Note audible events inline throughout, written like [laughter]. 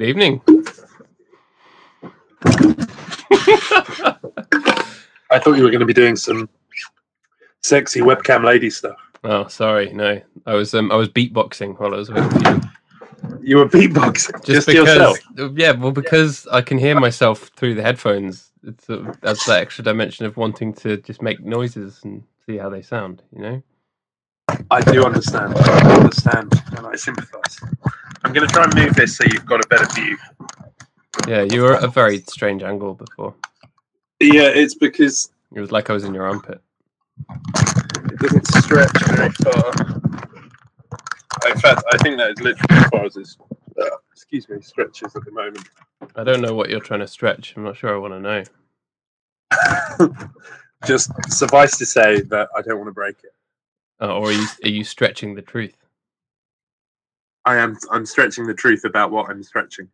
Good evening. I thought you were going to be doing some sexy webcam lady stuff. Oh, sorry, no. I was um, I was beatboxing while I was waiting for you. You were beatboxing just, Just, to yourself. yeah, well, because I can hear myself through the headphones. It's sort of, that's that extra dimension of wanting to just make noises and see how they sound. You know. I do understand. I understand, and I sympathise. I'm going to try and move this so you've got a better view. Yeah, you were at a very strange angle before. Yeah, it's because It was like I was in your armpit. it doesn't stretch very far. In fact, I think that is literally as far as it's, uh, excuse me, stretches at the moment. I don't know what you're trying to stretch. I'm not sure I want to know. [laughs] Just suffice to say that I don't want to break it. Uh, or are you are you stretching the truth? I am. I'm stretching the truth about what I'm stretching.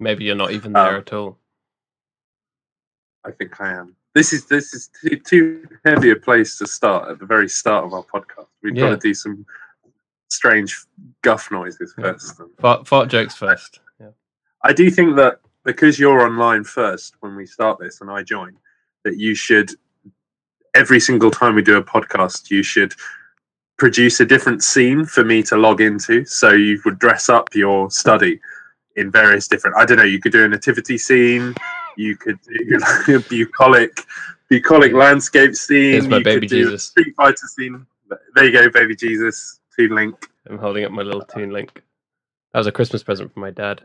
Maybe you're not even there Um, at all. I think I am. This is this is too, too heavy a place to start at the very start of our podcast. We've Yeah. got to do some strange guff noises Yeah. first. Fart, fart jokes first. Yeah. I do think that because you're online first when we start this and I join, that you should every single time we do a podcast, you should produce a different scene for me to log into. So you would dress up your study in various different. I don't know. You could do a nativity scene. You could do [laughs] a bucolic, bucolic landscape scene. Here's my you baby could do a Jesus. Street Fighter scene. There you go, baby Jesus. Toon Link. I'm holding up my little Toon Link. That was a Christmas present from my dad.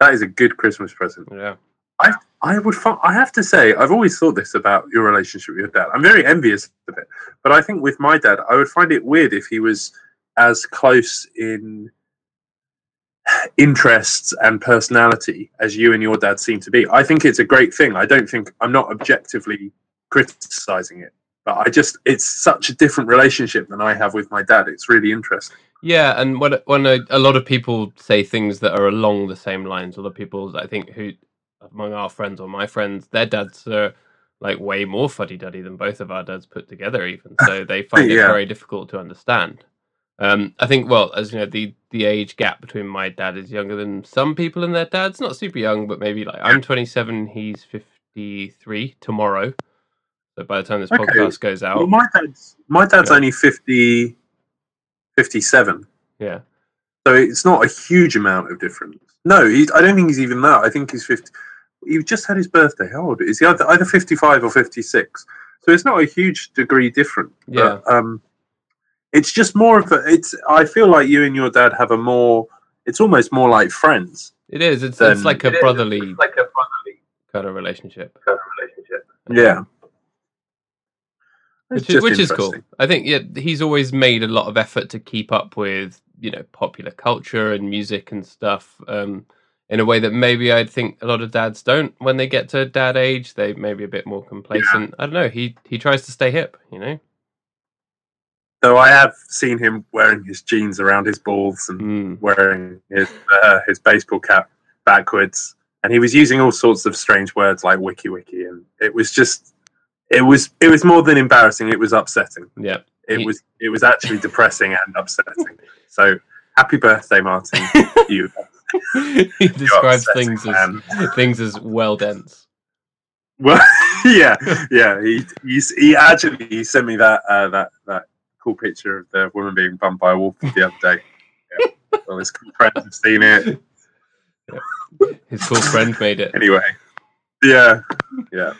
That is a good Christmas present. Yeah. I would. fi- I have to say, I've always thought this about your relationship with your dad. I'm very envious of it, but I think with my dad, I would find it weird if he was as close in interests and personality as you and your dad seem to be. I think it's a great thing. I don't think I'm not objectively criticizing it, but I just it's such a different relationship than I have with my dad. It's really interesting. Yeah, and when when a, a lot of people say things that are along the same lines, a lot of people, I think, who among our friends or my friends, their dads are like way more fuddy duddy than both of our dads put together, even. So [laughs] they find it very difficult to understand. Um, I think, well, as you know, the the age gap between my dad is younger than some people and their dads. Not super young, but maybe like I'm 27, he's 53 tomorrow. So by the time this Okay. podcast goes out, Well, my dad's my dad's Yeah. only 50, 57. yeah, So it's not a huge amount of difference. No, I don't think he's even that. I think he's 50. He just had his birthday. How old is he? Either, either 55 or 56. So it's not a huge degree different. Yeah. But, um, it's just more of a. It's. I feel like you and your dad have a more. It's almost more like friends. it is. It's Then- it's like a It is, brotherly like a brotherly kind of relationship. kind of relationship. Yeah. It's which is, which is cool. I think yeah, he's always made a lot of effort to keep up with you know popular culture and music and stuff um, in a way that maybe I think a lot of dads don't. When they get to dad age, they may be a bit more complacent. I don't know. He he tries to stay hip, you know. Though I have seen him wearing his jeans around his balls and Mm. wearing his uh, his baseball cap backwards, and he was using all sorts of strange words like wiki wiki, and it was just it was it was more than embarrassing. It was upsetting. Yeah. It He- was it was actually depressing and upsetting. [laughs] So happy birthday, Martin! [laughs] You [laughs] he describes things as man. things as well dense. well, [laughs] yeah, [laughs] yeah. He he's, he actually he sent me that uh, that that cool picture of the woman being bumped by a wolf the other day. Yeah. Well, his cool friends have seen it. His cool friend made it. Anyway, yeah, yeah.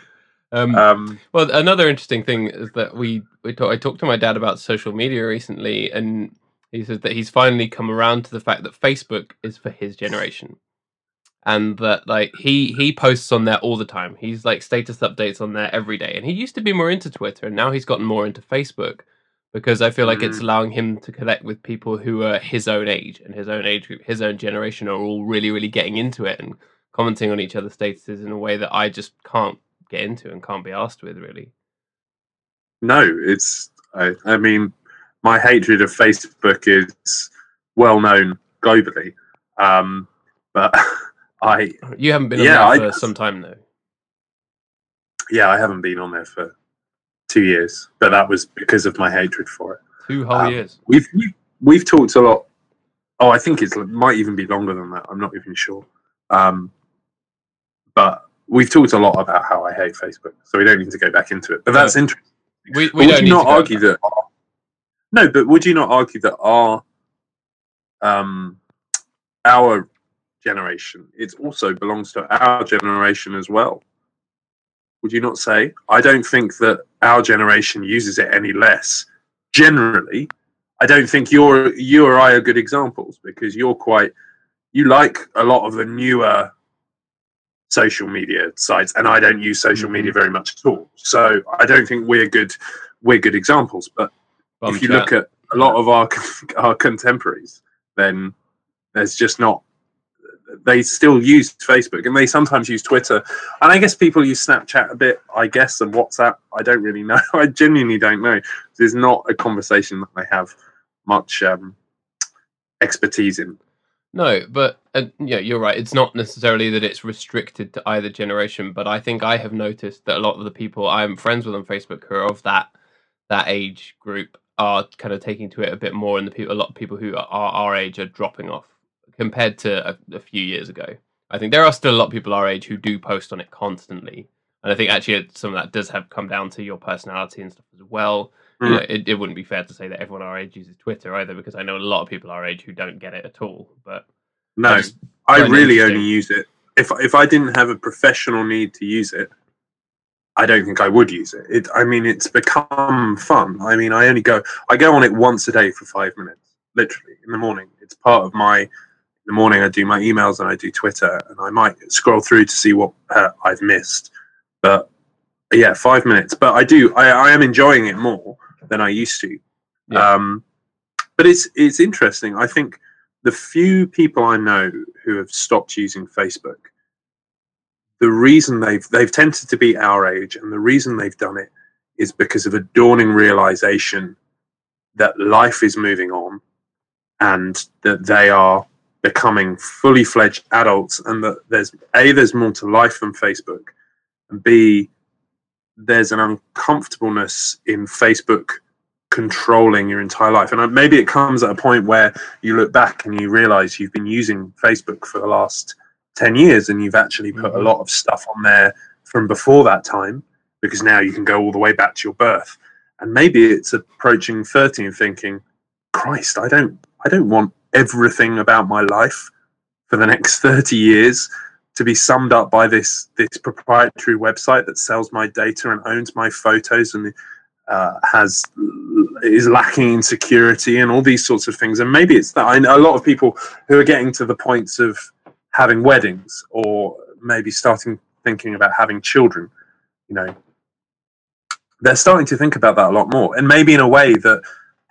Um, Um, Well, another interesting thing is that we we talk, I talked to my dad about social media recently, and he says that he's finally come around to the fact that Facebook is for his generation, and that like he he posts on there all the time. He's like status updates on there every day, and he used to be more into Twitter, and now he's gotten more into Facebook because I feel like it's Mm. allowing him to connect with people who are his own age and his own age group, his own generation, are all really really getting into it and commenting on each other's statuses in a way that I just can't get into and can't be asked with really. no, it's. I, I mean, my hatred of Facebook is well known globally. Um, but [laughs] I, You haven't been on Yeah, there I- for some time though. yeah, I haven't been on there for two years, but that was because of my hatred for it. Two whole Um, years. We've we've, we've talked a lot Oh, I think it might even be longer than that. I'm not even sure. Um, but we've talked a lot about how I hate Facebook, so we don't need to go back into it. But that's interesting. We, But we don't need not argue that? No, but would you not argue that our um, our generation it also belongs to our generation as well? Would you not say? I don't think that our generation uses it any less. Generally, I don't think you're you or I are good examples because you're quite you like a lot of the newer social media sites, and I don't use social media very much at all. So I don't think we're good we're good examples. But if you chat. look at a lot of our [laughs] our contemporaries, then there's just not. They still use Facebook and they sometimes use Twitter, and I guess people use Snapchat a bit. I guess and WhatsApp. I don't really know. [laughs] I genuinely don't know. There's not a conversation that I have much um, expertise in. No, but uh, yeah, you're right. It's not necessarily that it's restricted to either generation, but I think I have noticed that a lot of the people I'm friends with on Facebook who are of that that age group are kind of taking to it a bit more, and the people, a lot of people who are our age are dropping off compared to a, a few years ago. I think there are still a lot of people our age who do post on it constantly, and I think actually some of that does have come down to your personality and stuff as well. You Mm. know, it, it wouldn't be fair to say that everyone our age uses Twitter either, because I know a lot of people our age who don't get it at all. But No, I just I find it really only use it if if I didn't have a professional need to use it. I don't think I would use it. It, I mean, it's become fun. I mean, I only go, I go on it once a day for five minutes, literally in the morning. It's part of my. In the morning, I do my emails and I do Twitter, and I might scroll through to see what uh, I've missed. But yeah, five minutes. But I do, I, I am enjoying it more than I used to. Yeah. Um, but it's it's interesting. I think the few people I know who have stopped using Facebook, the reason they've they've tended to be our age, and the reason they've done it is because of a dawning realization that life is moving on, and that they are becoming fully fledged adults, and that there's a there's more to life than Facebook, and b there's an uncomfortableness in Facebook controlling your entire life. And uh, maybe it comes at a point where you look back and you realize you've been using Facebook for the last 10 years and you've actually put a Mhm. lot of stuff on there from before that time because now you can go all the way back to your birth. And maybe it's approaching 30 and thinking, Christ, I don't I don't want everything about my life for the next [laughs] 30 years to be summed up by this this proprietary website that sells my data and owns my photos and uh, has is lacking in security and all these sorts of things. And maybe it's that I know a lot of people who are getting to the points of having weddings or maybe starting thinking about having children. You know, they're starting to think about that a lot more, and maybe in a way that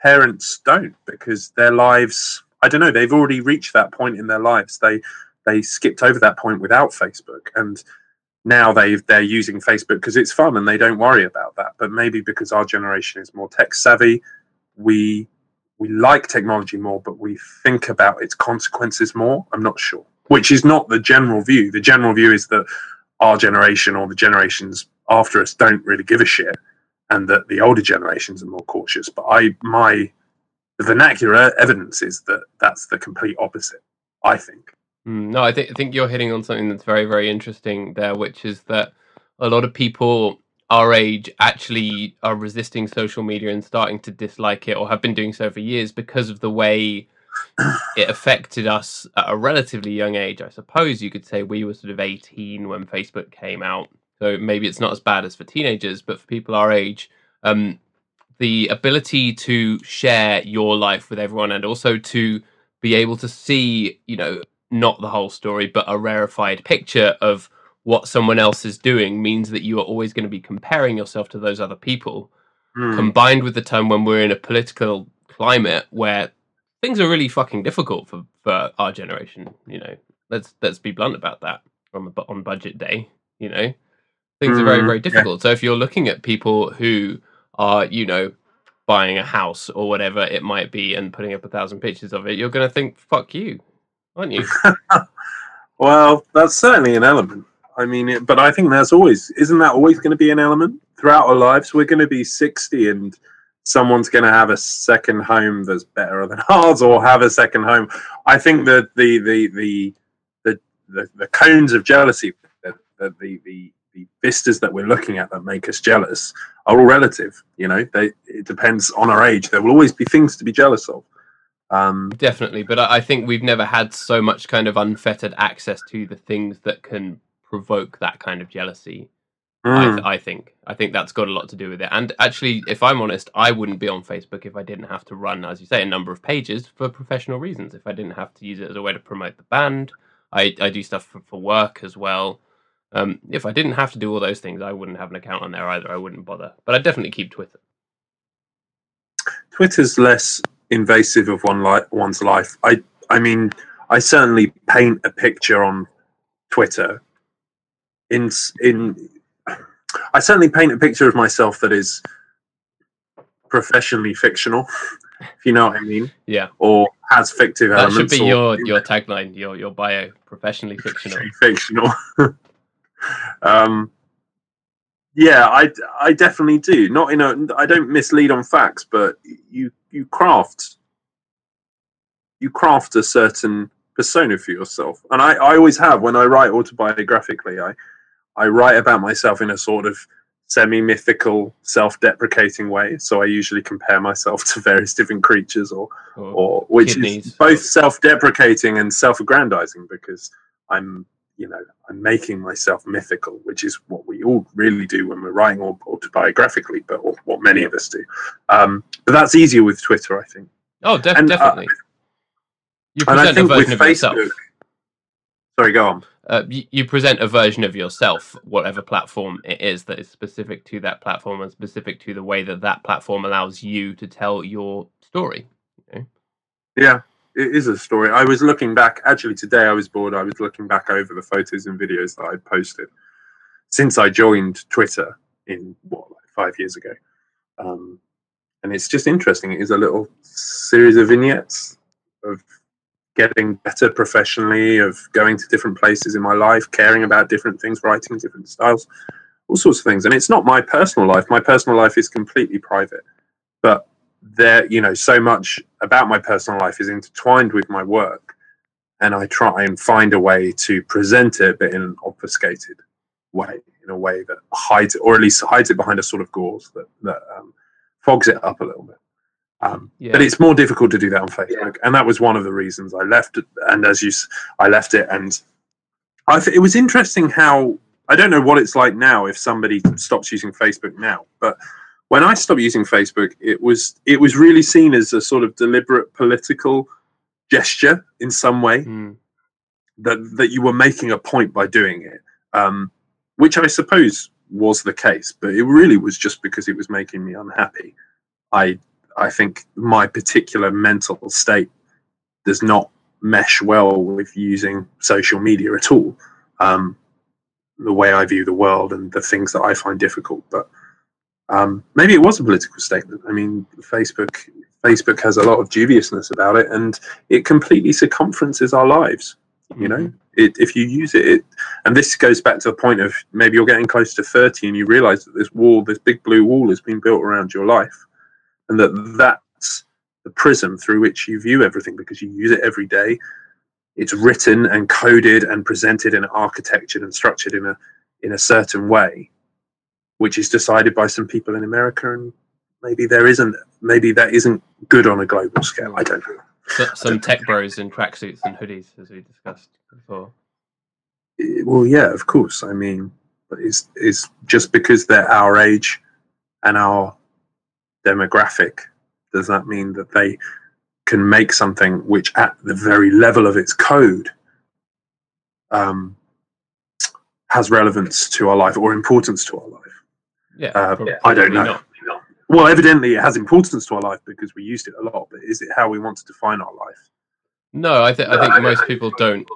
parents don't because their lives. I don't know. They've already reached that point in their lives. They they skipped over that point without Facebook, and now they they're using Facebook because it's fun and they don't worry about that. But maybe because our generation is more tech savvy, we we like technology more, but we think about its consequences more. I'm not sure, which is not the general view. The general view is that our generation or the generations after us don't really give a shit, and that the older generations are more cautious. But I my the vernacular evidence is that that's the complete opposite. I think. Mm, No, I think I think you're hitting on something that's very very interesting there, which is that a lot of people our age actually are resisting social media and starting to dislike it, or have been doing so for years because of the way it affected us at a relatively young age. I suppose you could say we were sort of 18 when Facebook came out, so maybe it's not as bad as for teenagers, but for people our age, um, the ability to share your life with everyone and also to be able to see, you know, not the whole story, but a rarefied picture of what someone else is doing means that you are always going to be comparing yourself to those other people. Hmm. Combined with the time when we're in a political climate where things are really fucking difficult for, for our generation, you know, let's let's be blunt about that on the on budget day, you know, things are very Mm, very yeah. difficult. So if you're looking at people who are, you know, buying a house or whatever it might be and putting up a thousand pictures of it, you're going to think, "Fuck you," aren't you? [laughs] Well, that's certainly an element. I mean, it, but I think that's always isn't that always going to be an element throughout our lives? We're going to be sixty and someone's going to have a second home that's better than [laughs] ours or have a second home. I think that the the the the the, the cones of jealousy, the, the the the vistas that we're looking at that make us jealous are all relative. You know, they it depends on our age. There will always be things to be jealous of. Um, Definitely, but I I think we've never had so much kind of unfettered access to the things that can provoke that kind of jealousy. I, mm, th- I think I think that's got a lot to do with it. And actually, if I'm honest, I wouldn't be on Facebook if I didn't have to run, as you say, a number of pages for professional reasons. If I didn't have to use it as a way to promote the band, I, I do stuff for, for work as well. Um, if I didn't have to do all those things, I wouldn't have an account on there either. I wouldn't bother. But I definitely keep Twitter. Twitter's less invasive of one li- one's life. I I mean, I certainly paint a picture on Twitter. In in, I certainly paint a picture of myself that is professionally fictional, if you know what I mean, Yeah, or has fictive that should be your your tagline, your your bio, professionally fictional. fictional. [laughs] um, yeah, I, I definitely do. Not in a, I don't mislead on facts, but you you craft you craft a certain persona for yourself, and I, I always have. When I write autobiographically, I I write about myself in a sort of semi mythical, self deprecating way. So I usually compare myself [laughs] to various different creatures or Or- or which Kidneys. is both self-deprecating and self-aggrandizing because I'm, you know, I'm making myself mythical, which is what we all really do when we're writing au- autobiographically, but or what many of us do. Um, but that's easier with Twitter, I think. oh, def- and, uh, definitely. you And I present a think with version of yourself. Facebook, sorry, go on. Uh, you, you present a version of yourself, whatever platform it is that is specific to that platform and specific to the way that that platform allows you to tell your story. Yeah, it is a story. I was looking back. Actually, today I was bored. I was looking back over the photos and videos that I posted since I joined Twitter in what like five years ago, um, and it's just interesting. It is a little series of vignettes of getting better professionally, of going to different places in my life, caring about different things, writing different styles, all sorts of things. And it's not my personal life. My personal life is completely private, but there you know so much about my personal life is intertwined with my work and i try and find a way to present it but in an obfuscated way in a way that hides it or at least hides it behind a sort of gauze that, that um, fogs it up a little bit um, Yeah. but it's more difficult to do that on facebook and that was one of the reasons i left it and as you I left it and i th- it was interesting how i don't know what it's like now if somebody stops using facebook now but when I stopped using Facebook, it was it was really seen as a sort of deliberate political gesture in some way Mm. that that you were making a point by doing it, um, which I suppose was the case, but it really was just because it was making me unhappy. I I think my particular mental state does not mesh well with using social media at all. Um, the way I view the world and the things that I find difficult, but um, maybe it was a political statement. I mean, Facebook Facebook has a lot of dubiousness about it, and it completely circumferences our lives. You know, it, if you use it, it, and this goes back to the point of maybe you're getting close to thirty, and you realise that this wall, this big blue wall, has been built around your life, and that that's the prism through which you view everything because you use it every day. It's written and coded and presented and architectured and structured in a in a certain way which is decided by some people in America, and maybe there isn't. Maybe that isn't good on a global scale. I don't know. So, some tech bros in tracksuits and hoodies, as we discussed before. Eh, Well, yeah, of course. I mean, but is is just because they're our age and our demographic, does that mean that they can make something which, at the very level of its code, um, has relevance to our life or importance to our life? Yeah, Uh, prob- I don't know. not. Well, evidently it has importance to our life because we used it a lot. But is it how we want to define our life? No, I, th- I think most people don't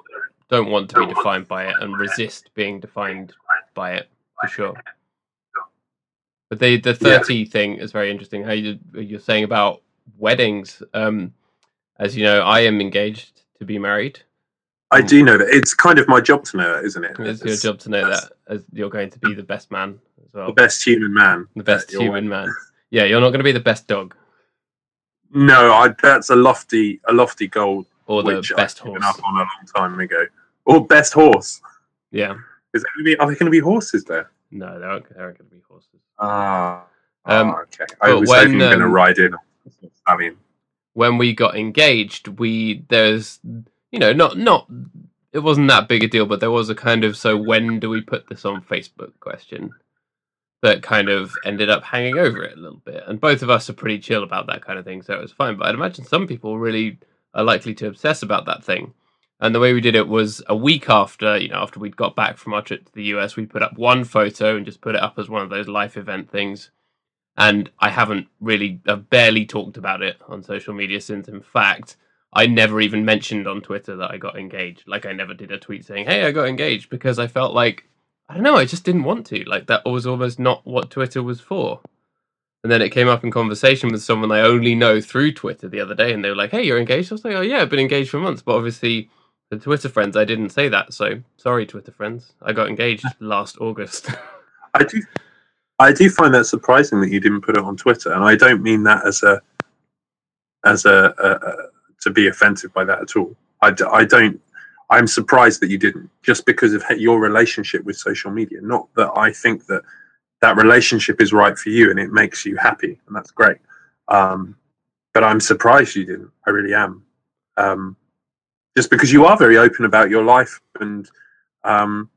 don't want to be defined by it and resist being defined by it for sure. But the the Yeah. thirty thing is very interesting. How you you're saying about weddings. Um, as you know, I am engaged to be married. I do know that it's kind of my job to know that, isn't it? It's your job to know that as you're going to be the best man as well, The best human man. the best human man. Yeah, you're not going to be the best dog No, I, that's a lofty a lofty goal. or the best I've horse. up on a long time ago. Or best horse. Yeah. Is there gonna be, are there going to be horses there? No, there aren't, there aren't going to be horses. Ah, Um, ah, okay. I was when, hoping you were going to um, ride in. I mean, when we got engaged, we there's you know not not it wasn't that big a deal, but there was a kind of so when do we put this on Facebook question that kind of ended up hanging over it a little bit, and both of us are pretty chill about that kind of thing, so it was fine. But I'd imagine some people really are likely to obsess about that thing. And the way we did it was a week after, you know, after we'd got back from our trip to the US, we put up one photo and just put it up as one of those life event things and I haven't really, I've barely talked about it on social media since. In fact, I never even mentioned on Twitter that I got engaged. Like, I never did a tweet saying, "Hey, I got engaged," because I felt like I don't know, I just didn't want to. Like, that was almost not what Twitter was for. And then it came up in conversation with someone I only know through Twitter the other day, and they were like, "Hey, you're engaged?" I was like, "Oh yeah, I've been engaged for months." But obviously, the Twitter friends, I didn't say that. So sorry, Twitter friends. I got engaged [laughs] last August. [laughs] I do, I do find that surprising that you didn't put it on Twitter, and I don't mean that as a, as a, a, a to be offensive by that at all. I, d- I don't. I'm surprised that you didn't, just because of your relationship with social media. Not that I think that that relationship is right for you and it makes you happy, and that's great. Um, but I'm surprised you didn't. I really am. Um, just because you are very open about your life and um,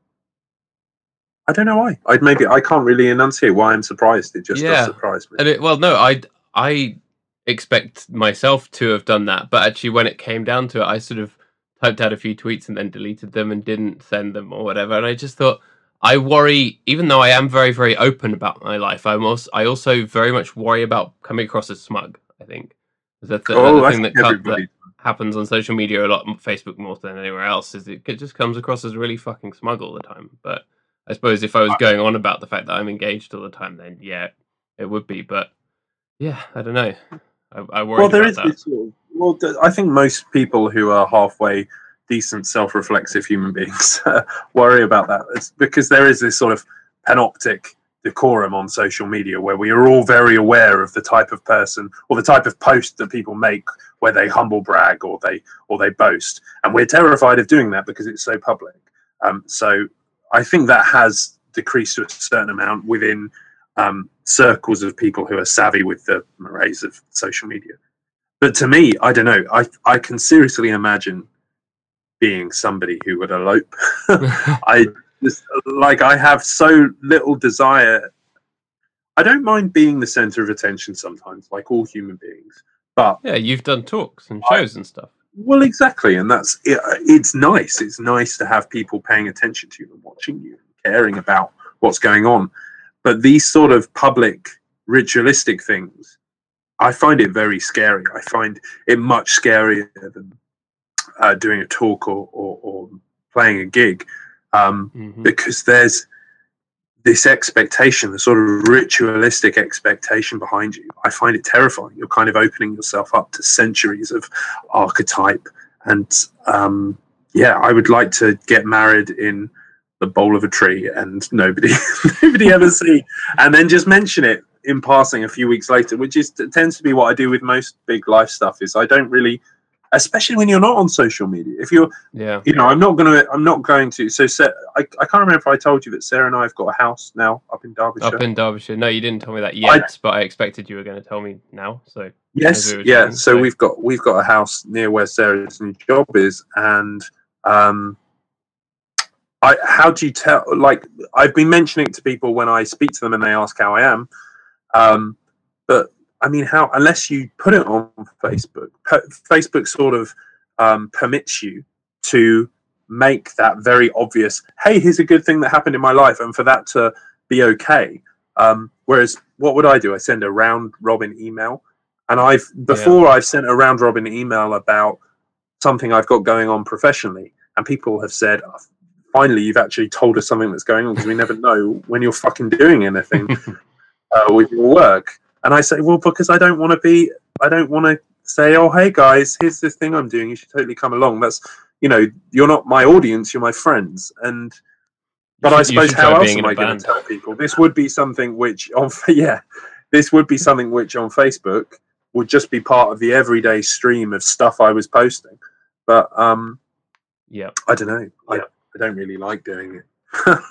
I don't know why. I maybe I can't really enunciate why I'm surprised. It just Yeah. does surprise me. And it, well, no, I I expect myself to have done that, but actually, when it came down to it, I sort of typed out a few tweets and then deleted them and didn't send them or whatever. And I just thought I worry, even though I am very very open about my life, I'm also I also very much worry about coming across as smug. I think that's the, oh, the thing that think that happens on social media a lot, Facebook more than anywhere else, is it, it just comes across as really fucking smug all the time. But I suppose if I was going on about the fact that I'm engaged all the time, then yeah, it would be. But yeah, I don't know. I, I worry well, there about is that. this well, I think most people who are halfway decent, self-reflexive human beings [laughs] worry about that. It's because there is this sort of panoptic decorum on social media where we are all very aware of the type of person or the type of post that people make where they humble brag or they or they boast. And we're terrified of doing that because it's so public. Um, so i think that has decreased to a certain amount within um, circles of people who are savvy with the mores of social media. But to me i don't know. I, I can seriously imagine being somebody who would elope. [laughs] I just like I have so little desire. I don't mind being the center of attention sometimes, like all human beings. But yeah, you've done talks and shows and stuff. well, exactly, and that's it, it's nice. It's nice to have people paying attention to you and watching you, and caring about what's going on. But these sort of public ritualistic things, I find it very scary. I find it much scarier than uh, doing a talk or, or, or playing a gig um, Mhm. because there's this expectation, the sort of ritualistic expectation behind you. I find it terrifying. You're kind of opening yourself up to centuries of archetype. And um, yeah, I would like to get married in the bowl of a tree and nobody [laughs] nobody ever see and then just mention it in passing a few weeks later which is tends to be what i do with most big life stuff is i don't really especially when you're not on social media if you're Yeah. you know, I'm not gonna, I'm not going to. So, Sa- I, I can't remember if I told you that Sarah and I have got a house now up in Derbyshire. Up in Derbyshire. No, you didn't tell me that yet, but I expected you were going to tell me now. So yes, we yeah. chatting, So so- we've got, we've got a house near where Sarah's new job is, and um, I, how do you tell? Like, I've been mentioning it to people when I speak to them and they ask how I am, um, but I mean, how unless you put it on Facebook, Facebook sort of um, permits you to make that very obvious. Hey, here's a good thing that happened in my life, and for that to be okay. Um, whereas, what would I do? I send a round robin email, and I've before I've sent a round robin email about something I've got going on professionally, and people have said, "Finally, you've actually told us something that's going on because we never know when you're fucking doing anything [laughs] uh, with your work." And I say, "Well, because I don't want to be, I don't want to say, oh, hey guys, here's this thing I'm doing. You should totally come along.' That's you know, you're not my audience, you're my friends, and." But I suppose how else am I going to tell people? This would be something which, on [laughs] yeah, this would be something which on Facebook would just be part of the everyday stream of stuff I was posting. But um, Yeah, I don't know. I, I don't really like doing it.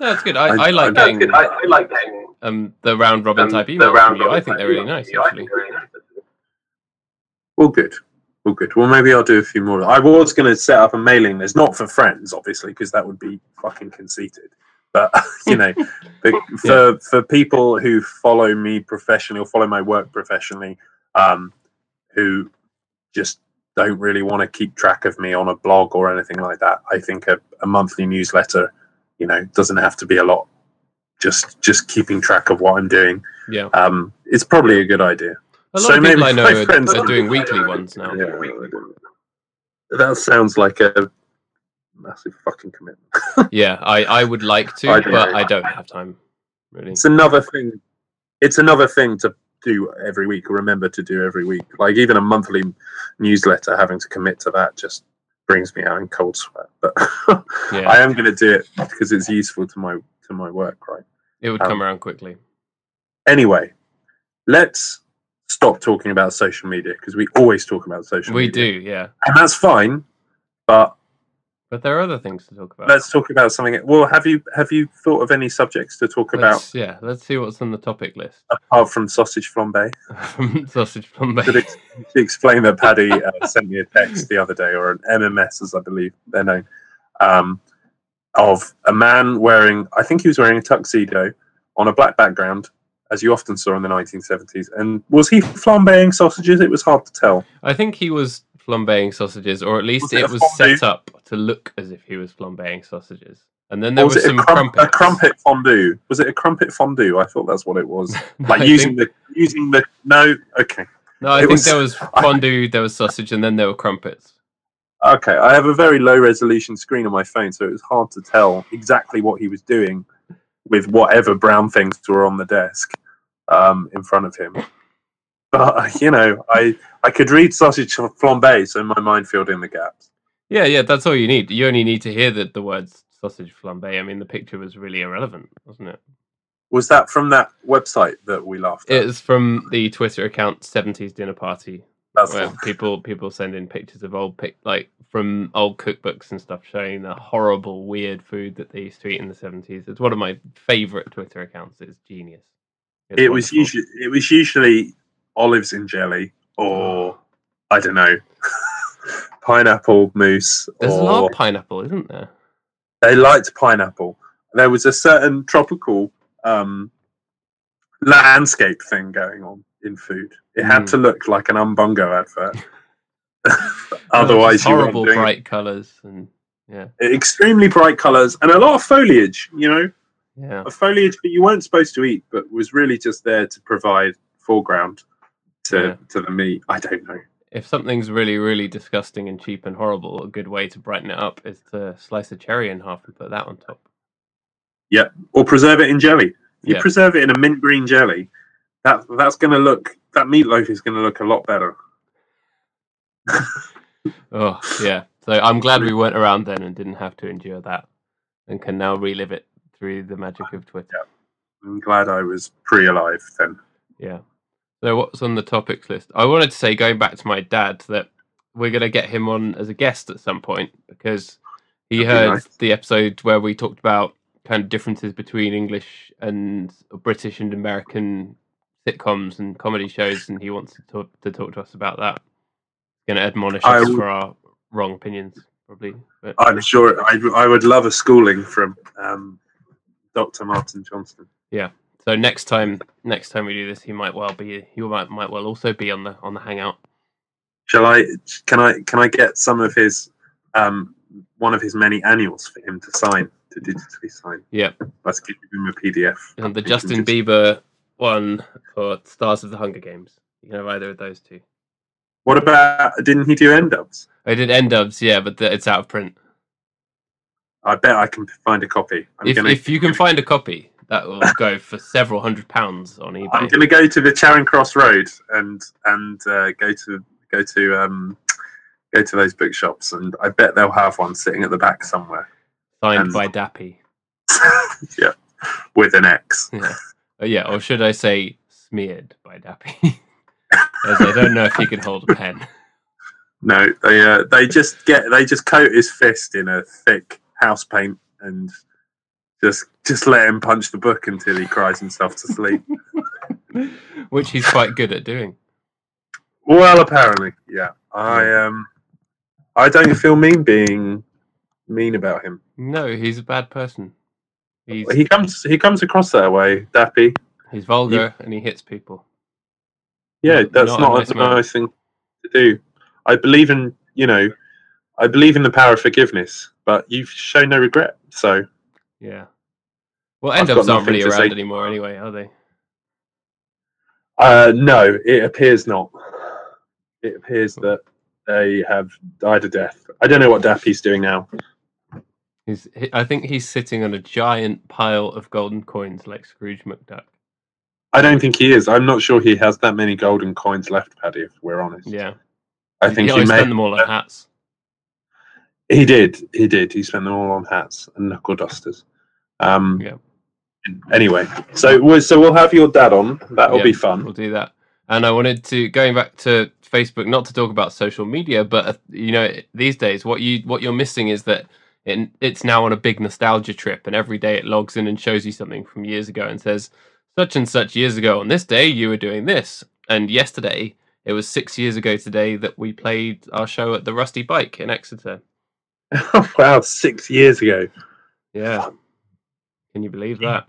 That's good. I, [laughs] I- I like getting I, I like getting um the round robin um, type round from you. I think they're really nice. from you. I Actually, think they're really nice. All good. All good. Well, maybe I'll do a few more. I was going to set up a mailing list, not for friends, obviously, because that would be fucking conceited. But [laughs] you know, the, [laughs] for for people who follow me professionally or follow my work professionally, um, who just don't really want to keep track of me on a blog or anything like that, I think a, a monthly newsletter, you know, doesn't have to be a lot. Just just keeping track of what I'm doing, yeah. um, it's probably a good idea. A lot So of people maybe I know my are, friends- are doing weekly ones now. Yeah. That sounds like a massive fucking commitment. [laughs] Yeah, I, I would like to, I but know. I don't have time. Really. It's another thing. It's another thing to do every week. or Remember to do every week. Like even a monthly newsletter, having to commit to that just brings me out in cold sweat. But [laughs] Yeah, I am going to do it because it's useful to my to my work, right? it would um, come around quickly. Anyway, let's stop talking about social media because we always talk about social We media. do, yeah. and that's fine. But But there are other things to talk about. let's talk about something. Well, have you have you thought of any subjects to talk about Let's- yeah, let's see what's on the topic list. apart from sausage flambe? [laughs] Sausage flambe. to explain that Paddy uh, sent me a text the other day, or an MMS as I believe they're known, um, of a man wearing, I think he was wearing a tuxedo on a black background, as you often saw in the 1970s. And was he flambeing sausages? It was hard to tell. I think he was flambeing sausages, or at least Was it it was fondue? set up to look as if he was flambeing sausages. And then there Or was, was some a, crum- crumpets. a crumpet fondue? Was it a crumpet fondue? I thought that's what it was. [laughs] No, Like I using think, the using the no. Okay, no, I it think was- there was [laughs] fondue, there was sausage, and then there were crumpets. okay. I have a very low resolution screen on my phone, so it was hard to tell exactly what he was doing with whatever brown things were on the desk um, in front of him. But [laughs] you know, I I could read sausage flambe, so my mind filled in the gaps. Yeah, yeah, that's all you need. You only need to hear the, the words sausage flambe. I mean, the picture was really irrelevant, wasn't it? Was that from that website that we laughed at? It's from the Twitter account 70s Dinner Party, That's where people people send in pictures of old pic like from old cookbooks and stuff showing the horrible weird food that they used to eat in the 70s. It's one of my favorite Twitter accounts. It's genius. It's it was usually it was usually olives in jelly or I don't know [laughs] pineapple mousse There's a lot of pineapple, isn't there? they liked pineapple. There was a certain tropical um, landscape thing going on in food. It had Mm. to look like an Umbongo advert. [laughs] [laughs] Otherwise, horrible doing bright colours and yeah, extremely bright colors and a lot of foliage. You know, yeah. a foliage that you weren't supposed to eat, but was really just there to provide foreground to Yeah. to the meat. I don't know. If something's really, really disgusting and cheap and horrible, a good way to brighten it up is to slice a cherry in half and put that on top. Yep, or preserve it in jelly. You Yeah. preserve it in a mint green jelly. That that's going to look. That meatloaf is going to look a lot better. [laughs] Oh, yeah. So I'm glad we weren't around then and didn't have to endure that and can now relive it through the magic of Twitter. I'm glad I was pre-alive then. Yeah. So what's on the topics list? I wanted to say, going back to my dad, that we're going to get him on as a guest at some point because he That'd heard nice. the episode where we talked about kind of differences between English and British and American sitcoms and comedy shows, and he wants to talk to, talk to us about that. Going to admonish I us would- for our wrong opinions, probably. But I'm sure I I would love a schooling from um, Dr. Martin Johnston. So next time, next time we do this, he might well be. He might might well also be on the on the hangout. Shall I? Can I? Can I get some of his um, one of his many annuals for him to sign to digitally sign? Yeah. Let's give him a PDF. And the Justin just- Bieber one for Stars of the Hunger Games. You can have either of those two. What about? Didn't he do N-Dubz? I did N-Dubz, yeah, but the, it's out of print. I bet I can find a copy. If gonna. if you can find a copy, that will go for several hundred pounds on eBay. I'm going to go to the Charing Cross Road and and uh, go to go to um, go to those bookshops, and I bet they'll have one sitting at the back somewhere. Signed and- by Dappy. [laughs] yeah, with an X. Yeah. Uh, yeah, or should I say smeared by Dappy. [laughs] As I don't know if he can hold a pen. [laughs] No, they uh, they just get they just coat his fist in a thick house paint and just just let him punch the book until he cries himself to sleep. [laughs] Which he's quite good at doing. Well, apparently, yeah. I um, I don't feel mean being mean about him. No, he's a bad person. He's He comes he comes across that way, Dappy. he's vulgar and he hits people. Yeah, that's not a not, nice a man. nice thing to do. I believe in you know, I believe in the power of forgiveness, but you've shown no regret. So Yeah. Well, N-Dubz aren't really around say. anymore anyway, are they? uh, no, it appears not. It appears that they have died a death. I don't know what death he's doing now. He's, he, I think he's sitting on a giant pile of golden coins like Scrooge McDuck. I don't think he is. I'm not sure he has that many golden coins left, Paddy. If we're honest, Yeah. I think he he, may. spent them all on hats. He did. He did. He spent them all on hats and knuckle dusters. Um, Yeah. Anyway, so we so we'll have your dad on. That'll Yeah, be fun. We'll do that. And I wanted to going back to Facebook, not to talk about social media, but uh, you know, these days, what you what you're missing is that it, it's now on a big nostalgia trip, and every day it logs in and shows you something from years ago and says, such and such years ago on this day you were doing this, and yesterday it was six years ago today that we played our show at the Rusty Bike in Exeter. [laughs] wow, six years ago. Yeah, can you believe that?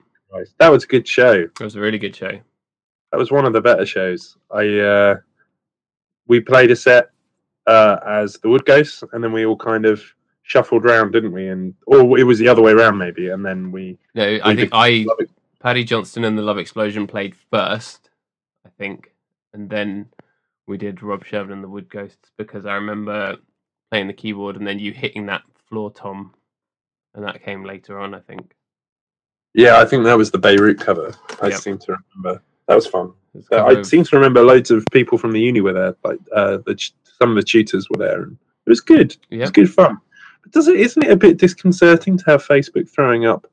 That was a good show. It was a really good show. That was one of the better shows. I uh, we played a set uh, as the Wood Ghosts, and then we all kind of shuffled round, didn't we? And or it was the other way around, maybe. And then we No, I think I Paddy Johnston and the Love Explosion played first, I think, and then we did Rob Sherman and the Wood Ghosts because I remember playing the keyboard and then you hitting that floor tom, and that came later on, I think. yeah, I think that was the Beirut cover. I Yep. seem to remember. That was fun. Uh, I seem to remember loads of people from the uni were there. Like uh, the ch- some of the tutors were there, and it was good. It was good fun. But does it? Isn't it a bit disconcerting to have Facebook throwing up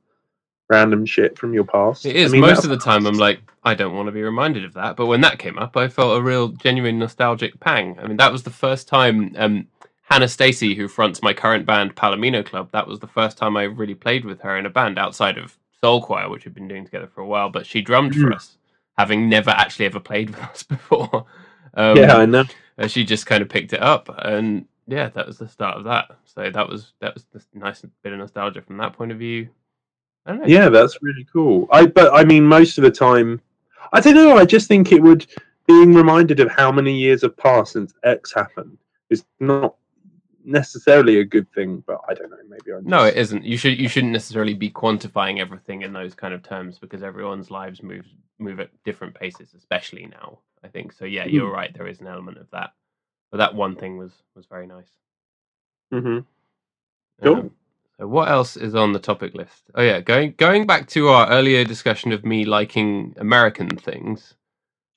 random shit from your past? it is. I mean, Most of the time, I'm like, I don't want to be reminded of that. But when that came up, I felt a real, genuine nostalgic pang. I mean, that was the first time um, Hannah Stacey, who fronts my current band Palomino Club, that was the first time I really played with her in a band outside of Soul Choir, which we've been doing together for a while. But she drummed for Mm. us, having never actually ever played [laughs] with us before. Um, yeah, I know. and she just kind of picked it up, and yeah, that was the start of that. So that was that was a nice bit of nostalgia from that point of view. I don't know. Yeah, that's really cool. I but I mean, most of the time, I don't know. I just think it would being reminded of how many years have passed since X happened is not necessarily a good thing. But I don't know. Maybe I'm No, just- it isn't. You should you shouldn't necessarily be quantifying everything in those kind of terms because everyone's lives move move at different paces, especially now. I think so. Yeah, you're Mm. right. There is an element of that, but that one thing was was very nice. Mm-hmm. Cool. Um, so what else is on the topic list? Oh yeah, going going back to our earlier discussion of me liking American things.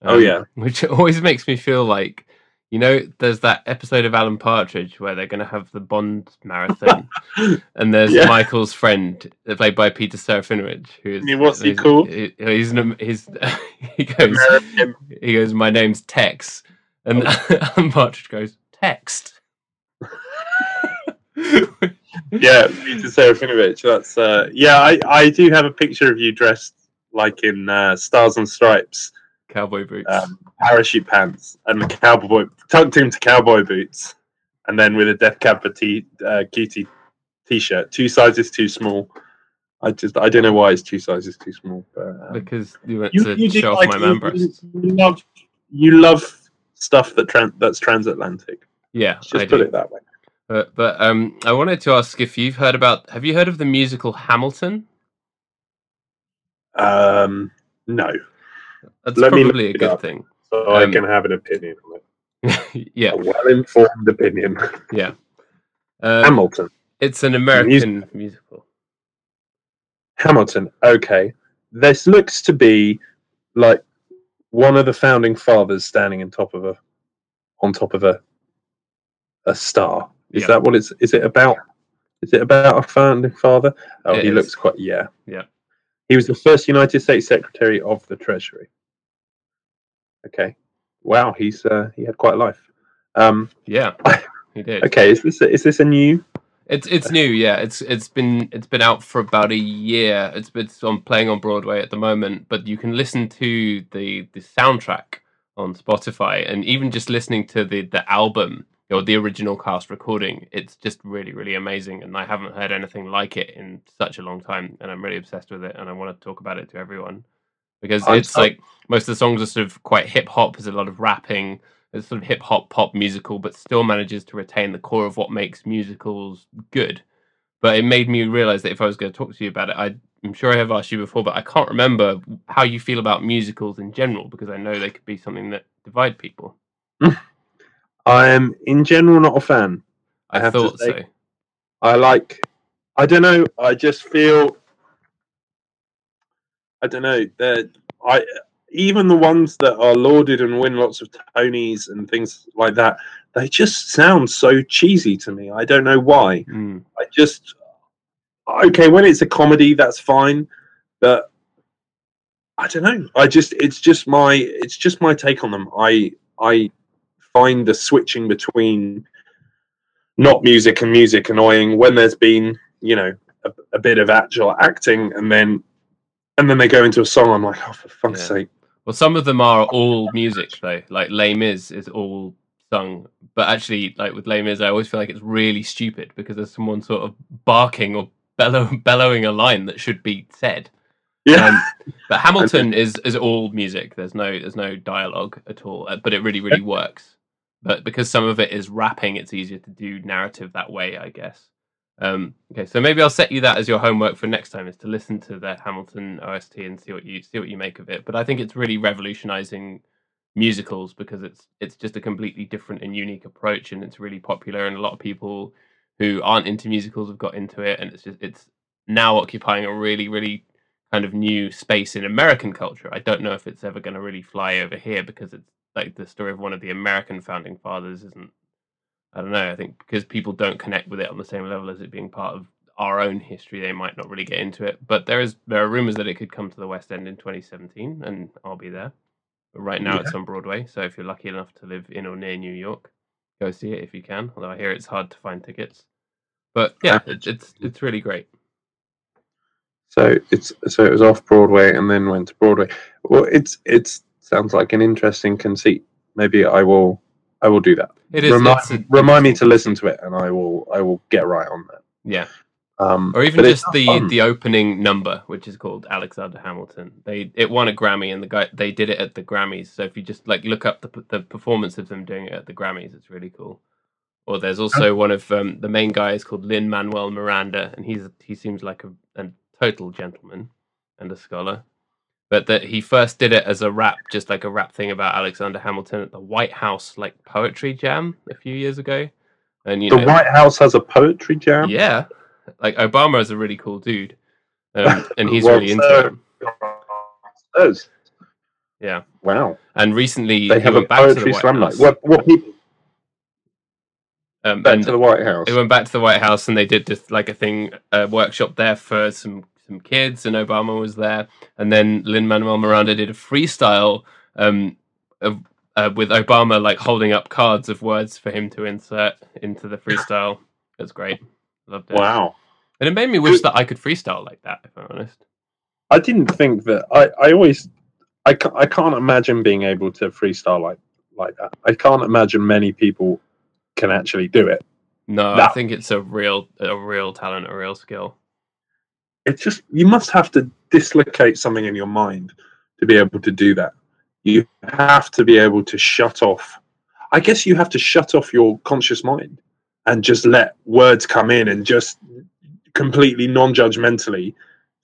Oh, yeah. [laughs] which always makes me feel like you know, there's that episode of Alan Partridge where they're going to have the Bond marathon, [laughs] and there's Yeah. Michael's friend, uh, played by Peter Serafinowicz, who is what's he called? he- He's an, he's [laughs] he goes American. he goes, my name's Tex, and Oh. [laughs] Alan Partridge goes text. yeah, Peter Serafinowicz. That's uh, yeah. I I do have a picture of you dressed like in uh, Stars and Stripes, Cowboy boots. um, parachute pants, and the cowboy tucked into cowboy boots, and then with a Death Cab for T uh, cutie t-shirt, two sizes too small. I just I don't know why it's two sizes too small, but um, because you went you, to you do show off like- my you- man you, you love you love stuff that tran- that's transatlantic. Yeah, Let's just I put do. it that way. But, but um, I wanted to ask if you've heard about. Have you heard of the musical Hamilton? Um, no, That's Let probably a good up. thing. so I Um, can have an opinion on it. [laughs] yeah, A well-informed opinion. [laughs] yeah. Um, [laughs] Hamilton. it's an American musical. Hamilton. Okay, this looks to be like one of the founding fathers standing on top of a on top of a a star. Is Yeah. that what it's? Is it about? Is it about a founding father? Oh, It he is. looks quite. Yeah. Yeah. He was the first United States Secretary of the Treasury. Okay. Wow, he's uh, he had quite a life. Um, Yeah, [laughs] he did. okay, is this a, is this a new? It's it's new, yeah. It's it's been it's been out for about a year. It's been it's on playing on Broadway at the moment, but you can listen to the the soundtrack on Spotify, and even just listening to the the album or the original cast recording, it's just really really amazing. And I haven't heard anything like it in such a long time, and I'm really obsessed with it, and I want to talk about it to everyone because I'm it's so- like most of the songs are sort of quite hip hop. There's a lot of rapping. It's sort of hip hop pop musical, but still manages to retain the core of what makes musicals good. But it made me realize that if I was going to talk to you about it, I, I'm sure I have asked you before, but I can't remember how you feel about musicals in general because I know they could be something that divide people. [laughs] I am in general not a fan. I I, have to thought say- so. I like. I don't know. I just feel. I don't know. That I even the ones that are lauded and win lots of Tonys and things like that, they just sound so cheesy to me. I don't know why. Mm. I just okay when it's a comedy, that's fine, but I don't know. I just it's just my it's just my take on them. I I find the switching between not music and music annoying when there's been you know a, a bit of actual acting and then and then they go into a song. I'm like, oh for fuck's Yeah. sake. Well, some of them are all music though. Like Les Mis is all sung, but actually, like with Les Mis I always feel like it's really stupid because there's someone sort of barking or bellow, [laughs] bellowing a line that should be said. Yeah. Um, but [laughs] Hamilton is is all music. There's no there's no dialogue at all, uh, but it really really works. But because some of it is rapping, it's easier to do narrative that way, I guess. Um, okay, so maybe I'll set you that as your homework for next time is to listen to the Hamilton OST and see what you see what you make of it. But I think it's really revolutionizing musicals because it's it's just a completely different and unique approach, and it's really popular, and a lot of people who aren't into musicals have got into it, and it's just it's now occupying a really really kind of new space in American culture. I don't know if it's ever going to really fly over here because it's like the story of one of the American founding fathers isn't. I don't know. I think because people don't connect with it on the same level as it being part of our own history, they might not really get into it. But there is there are rumors that it could come to the West End in 2017, and I'll be there. But right now, it's on Broadway, so if you're lucky enough to live in or near New York, go see it if you can. Although I hear it's hard to find tickets. But yeah, it, it's it's really great. So it's so it was off Broadway and then went to Broadway. Well, it's it's sounds like an interesting conceit. Maybe I will I will do that. It is. remind, a- remind me to listen to it, and I will I will get right on that. yeah. Um, or even just the fun. the opening number, which is called Alexander Hamilton. They it won a Grammy, and the guy they did it at the Grammys. So if you just like look up the the performance of them doing it at the Grammys, it's really cool. Or there's also one of um, the main guys called Lin Manuel Miranda, and he's he seems like a, a total gentleman and a scholar. But that he first did it as a rap, just like a rap thing about Alexander Hamilton at the White House like poetry jam a few years ago. And you know the know, White House has a poetry jam. yeah, like Obama is a really cool dude, um, [laughs] and he's Well, really into so- it. Yeah, Wow. and recently They have a poetry slam night. What what people Um, back and to the White House? they went back to the White House and they did just like a thing, a workshop there for some some kids, and Obama was there, and then Lin Manuel Miranda did a freestyle um, of, uh, with Obama like holding up cards of words for him to insert into the freestyle. It was great, loved it. Wow. and it made me wish that I could freestyle like that. If I'm honest. I didn't think that. I, I always, I, ca- I can't imagine being able to freestyle like like that. I can't imagine many people can actually do it. No, I think it's a real a real talent, a real skill. It's just you must have to dislocate something in your mind to be able to do that. You have to be able to shut off. I guess you have to shut off your conscious mind and just let words come in and just completely non-judgmentally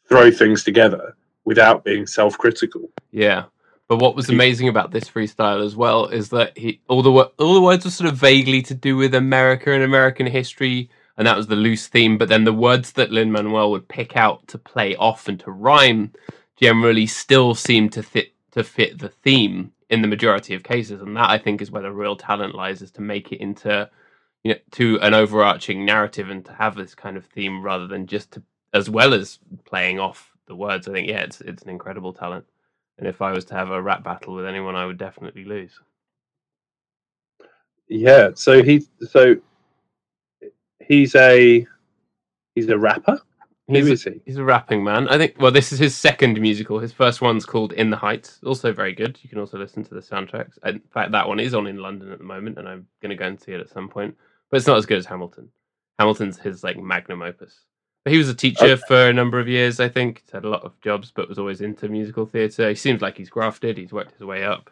throw things together without being self-critical. Yeah. But what was amazing about this freestyle as well is that he all the all the words were sort of vaguely to do with America and American history, and that was the loose theme. But then the words that Lin Manuel would pick out to play off and to rhyme generally still seemed to fit to fit the theme in the majority of cases, and that I think is where the real talent lies, is to make it into you know to an overarching narrative and to have this kind of theme rather than just to as well as playing off the words. I think yeah, it's it's an incredible talent And if I was to have a rap battle with anyone, I would definitely lose. Yeah. So he so he's a he's a rapper. Who He's a, he? he's a rapping man. I think. Well, this is his second musical. His first one's called In the Heights. Also very good. You can also listen to the soundtracks. In fact, that one is on in London at the moment, and I'm going to go and see it at some point. But it's not as good as Hamilton. Hamilton's his like magnum opus. But he was a teacher Okay. for a number of years. I think he's had a lot of jobs, but was always into musical theatre. He seems like he's grafted. He's worked his way up.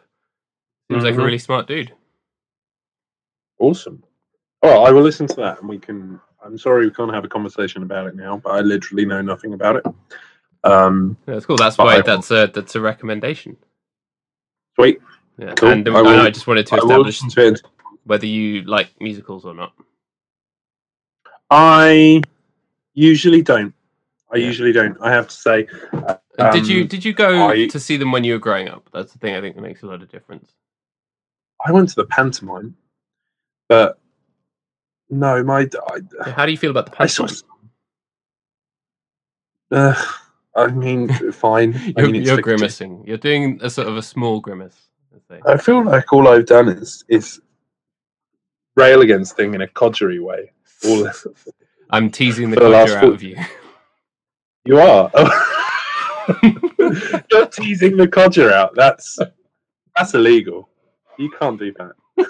Seems like a Mhm. really smart dude. Awesome. Right, I will listen to that, and we can. I'm sorry we can't have a conversation about it now, but I literally know nothing about it. Um, Yeah, that's cool. That's why I- that's a that's a recommendation. sweet. Yeah, Cool. and, I and I just wanted to establish to whether you like musicals or not. I usually don't. I Yeah. usually don't. I have to say. And did you Um, did you go I- to see them when you were growing up? That's the thing I think that makes a lot of difference. I went to the pantomime, but no, my I, How do you feel about the I saw. pantomime? Uh, I mean, [laughs] fine. I You're, mean, it's you're grimacing. You're doing a sort of a small grimace. I feel like all I've done is is rail against thing in a codgery way. All [laughs] I'm teasing the last out foot- of you. [laughs] you are. You're teasing the codger out. That's that's illegal. You can't do that.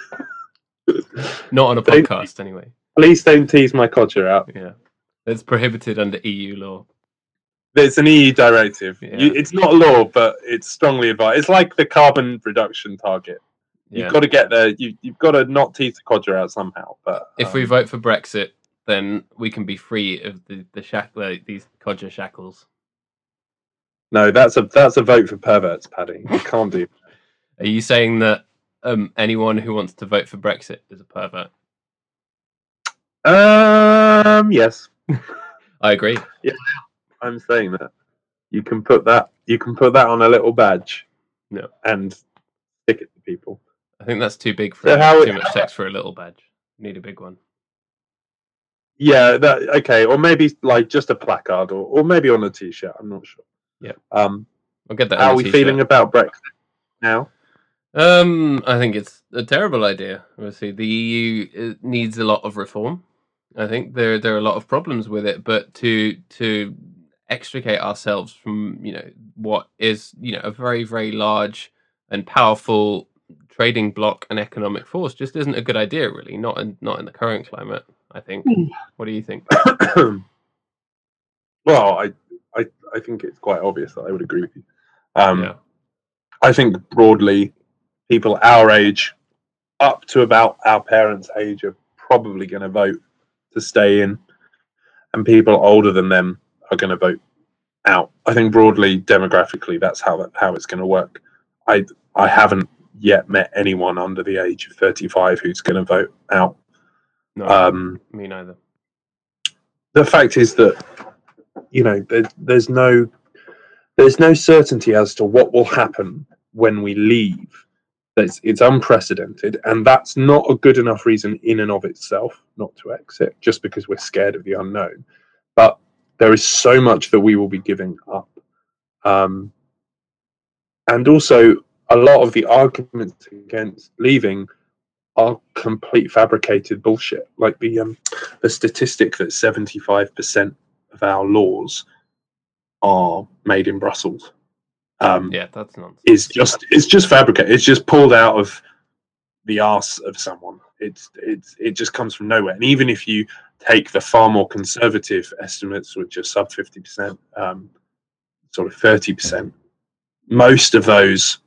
Not on a Don't- podcast, anyway. Please don't tease my codger out. Yeah, it's prohibited under EU law. There's an EU directive. Yeah. You, it's not law, but it's strongly advised. It's like the carbon reduction target. You've got to get there. You, you've got to not tease the codger out somehow. But if we um, vote for Brexit, then we can be free of the the shack like, these codger shackles. no, that's a that's a vote for perverts, Paddy. You can't do. [laughs] Are you saying that um, anyone who wants to vote for Brexit is a pervert? Um. Yes, [laughs] I agree. Yeah, I'm saying that. You can put that. You can put that on a little badge. No. And stick it to people. I think that's too big for So how- too much text for a little badge. Need a big one. Yeah. That okay. Or maybe like just a placard, or or maybe on a t-shirt. I'm not sure. Yeah. Um. I'll get that. How are we feeling about Brexit now? Um, I think it's a terrible idea. Obviously, the EU needs a lot of reform. I think there there are a lot of problems with it, but to to extricate ourselves from you know what is you know a very very large and powerful trading bloc and economic force just isn't a good idea. Really, not in not in the current climate. I think. What do you think? [coughs] well, I, I, I think it's quite obvious that I would agree with you. Um, yeah, I think broadly, people our age, up to about our parents' age, are probably going to vote to stay in, and people older than them are going to vote out. I think broadly, demographically, that's how that how it's going to work. I I haven't yet met anyone under the age of thirty five who's going to vote out. no, Um, me neither. the fact is that you know there, there's no there's no certainty as to what will happen when we leave it's, it's unprecedented and that's not a good enough reason in and of itself not to exit just because we're scared of the unknown. But there is so much that we will be giving up. Um, and also a lot of the arguments against leaving are complete fabricated bullshit. Like the um, the statistic that 75% of our laws are made in Brussels um, Yeah, that's nonsense. is just it's just fabricated. It's just pulled out of the arse of someone. It's it's it just comes from nowhere. And even if you take the far more conservative estimates, which are sub 50%, um, sort of 30%, most of those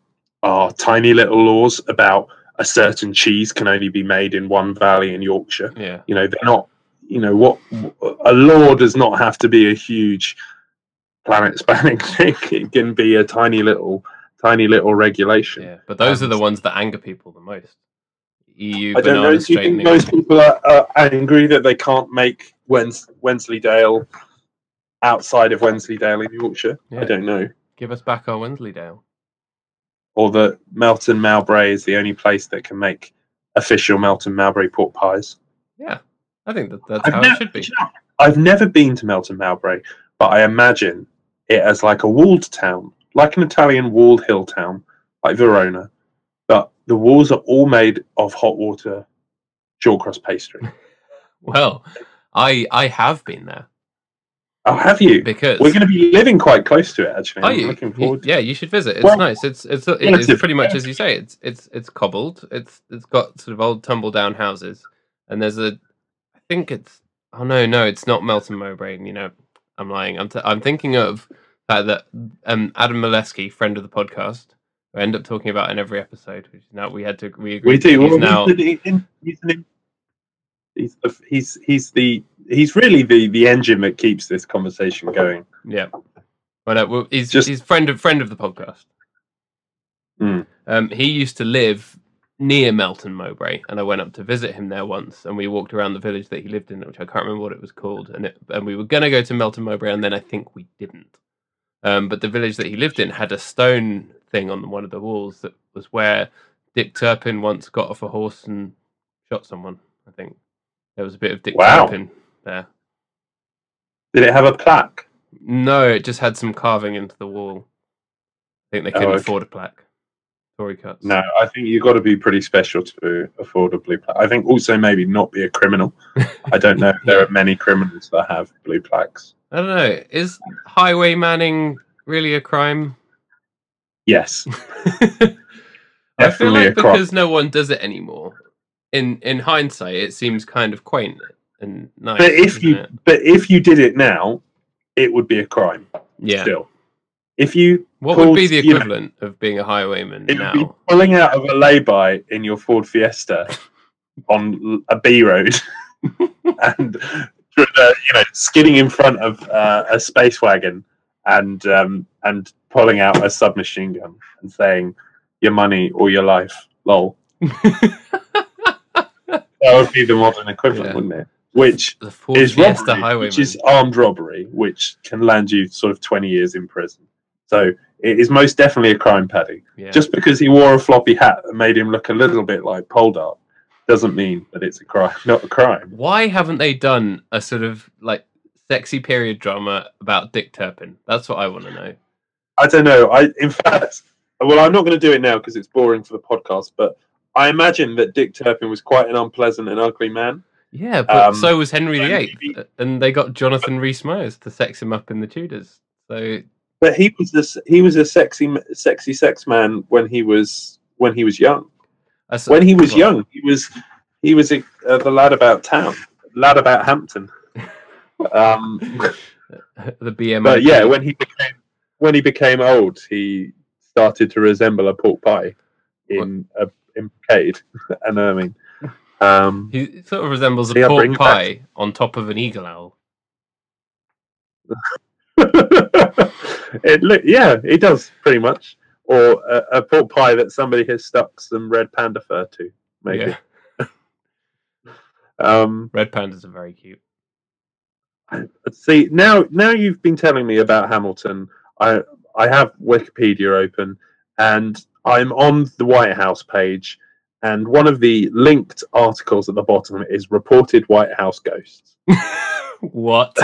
are tiny little laws about a certain cheese can only be made in one valley in Yorkshire Yeah, you know they're not you know what a law does not have to be a huge planet spanning thing it can be a tiny little tiny little regulation yeah, but those are Um, the ones that anger people the most. EU i don't know do you think most people are, are angry that they can't make Wens- wensleydale outside of wensleydale in yorkshire Yeah. i don't know Give us back our Wensleydale. or that melton mowbray is the only place that can make official melton mowbray pork pies Yeah, I think that that's I've how never- it should be. I've never been to Melton Mowbray, but I imagine it as like a walled town, like an Italian walled hill town, like Verona, but the walls are all made of hot water shortcrust pastry. [laughs] Well, I I have been there Oh, have you? because We're going to be living quite close to it, actually. Are I'm you? looking forward. to yeah, you should visit. It's Well, nice. It's it's it's pretty much as you say. It's it's it's cobbled. It's it's got sort of old tumble down houses, and there's a. I think it's. Oh no, no, it's not Melton Mowbray. You know, I'm lying. I'm t- I'm thinking of uh, that um Adam Molesky, friend of the podcast, who I end up talking about in every episode. Which now we had to we agreed We do. He's Well, now he's, the, he's, the, he's, the, he's he's the he's really the the engine that keeps this conversation going. Yeah. Well, no, well he's Just- he's friend of friend of the podcast. Hmm. Um, he used to live near Melton Mowbray, and I went up to visit him there once, and we walked around the village that he lived in, which I can't remember what it was called, and it, and we were gonna go to Melton Mowbray, and then I think we didn't. Um, but the village that he lived in had a stone thing on one of the walls that was where Dick Turpin once got off a horse and shot someone. I think there was a bit of Dick Wow. Turpin there. Did it have a plaque? No, it just had some carving into the wall. I think they Oh, couldn't okay. afford a plaque. Tory cuts. No, I think you've got to be pretty special to afford a blue plaque. I think also maybe not be a criminal. I don't know if there are many criminals that have blue plaques. I don't know. Is highway manning really a crime? Yes, [laughs] I feel like because no one does it anymore. In in hindsight, it seems kind of quaint and nice. but if you it? but if you did it now, it would be a crime. yeah, Still, if you what would be called, the you know, equivalent of being a highwayman it would be now? pulling out of a lay-by in your Ford Fiesta [laughs] on a B road [laughs] and uh, you know skidding in front of uh, a space wagon and um, and pulling out a submachine gun and saying your money or your life lol [laughs] that would be the modern equivalent Yeah. wouldn't it which the Ford is Fiesta robbery highwayman. which is armed robbery which can land you sort of 20 years in prison so it is most definitely a crime paddy yeah. just because he wore a floppy hat that made him look a little bit like Poldark doesn't mean that it's a crime not a crime Why haven't they done a sort of like sexy period drama about Dick Turpin? That's what I want to know. I don't know. I, in fact, well, I'm not going to do it now because it's boring for the podcast. But I imagine that Dick Turpin was quite an unpleasant and ugly man. Yeah, but Um, so was Henry VIII, and they got Jonathan Rhys Myers to sex him up in the Tudors. So But he was this. He was a sexy, sexy sex man when he was when he was young. When he was well, young, he was he was a, uh, the lad about town, lad about Hampton. [laughs] Um, the BMI. but yeah, when he became when he became old, he started to resemble a pork pie in a in Cade. and [laughs] I mean, um, he sort of resembles a See, I bring pork pie on top of an eagle owl. [laughs] it look, yeah, it does pretty much. Or a, a pork pie that somebody has stuck some red panda fur to, maybe. Yeah, [laughs] Um, red pandas are very cute. see now, now you've been telling me about Hamilton. I I have Wikipedia open, and I'm on the White House page, and one of the linked articles at the bottom is reported White House ghosts. [laughs] what?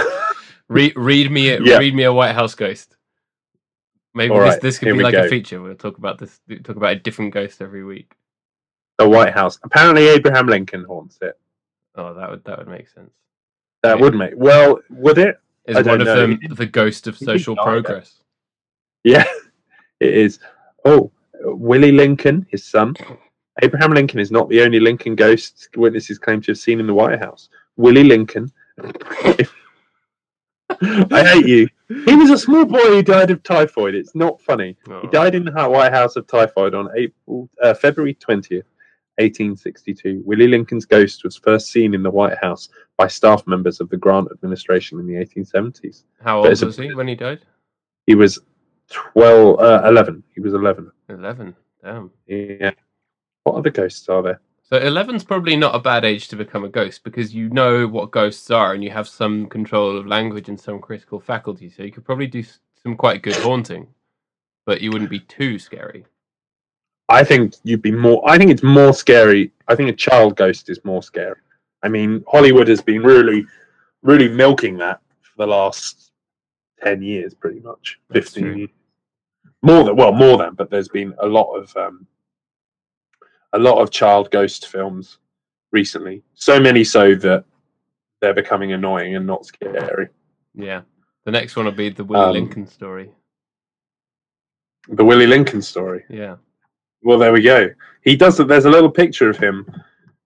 Read, read me, a, Yeah. read me a White House ghost. Maybe All this, right, this could here be like go. a feature. We'll talk about this. Talk about a different ghost every week. The White House. Apparently, Abraham Lincoln haunts it. Oh, that would that would make sense. That Yeah. would make well. Would it? Is I don't one of know. them the ghost of social die, though. progress? Yeah, [laughs] it is. Oh, Willie Lincoln, his son. Abraham Lincoln is not the only Lincoln ghost witnesses claim to have seen in the White House. Willie Lincoln. [laughs] [laughs] I hate you. He was a small boy who died of typhoid. It's not funny. Oh. He died in the White House of typhoid on April, uh, February 20th, 1862. Willie Lincoln's ghost was first seen in the White House by staff members of the Grant administration in the 1870s. How old it's a- was he when he died? He was 12, uh, 11. He was 11. Eleven. Damn. Yeah. What other ghosts are there? So 11's probably not a bad age to become a ghost because you know what ghosts are and you have some control of language and some critical faculty. So you could probably do some quite good haunting, but you wouldn't be too scary. I think you'd be more. I think it's more scary. I think a child ghost is more scary. I mean, Hollywood has been really, really milking that for the last ten years, pretty much That's fifteen true. years. more than well, more than, but there's been a lot of um, a lot of child ghost films recently. So many so that they're becoming annoying and not scary. Yeah. The next one will be the Willie Um, Lincoln story. The Willie Lincoln story. Yeah. Well, there we go. He does. There's a little picture of him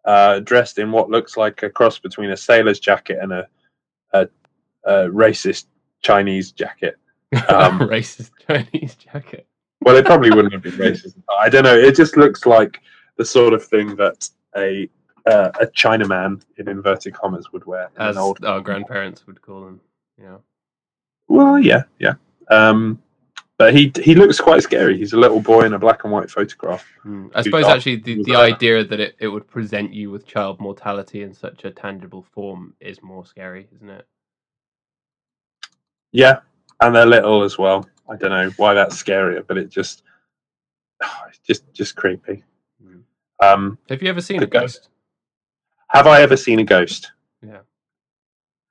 uh, dressed in what looks like a cross between a sailor's jacket and a, a, a racist Chinese jacket. [laughs] Um, Racist Chinese jacket. Well, it probably wouldn't have been racist. [laughs] I don't know. It just looks like the sort of thing that a uh, a Chinaman in inverted commas would wear. As old. our grandparents would call them. Yeah. Well, yeah, yeah. Um, but he he looks quite scary. He's a little boy in a black and white photograph. Hmm. I suppose dark. actually the, the idea that it, it would present you with child mortality in such a tangible form is more scary, isn't it? Yeah, and they're little as well. I don't know why that's scarier, but it just [sighs] it's just just creepy. Um, Have you ever seen a ghost? have I ever seen a ghost? Yeah.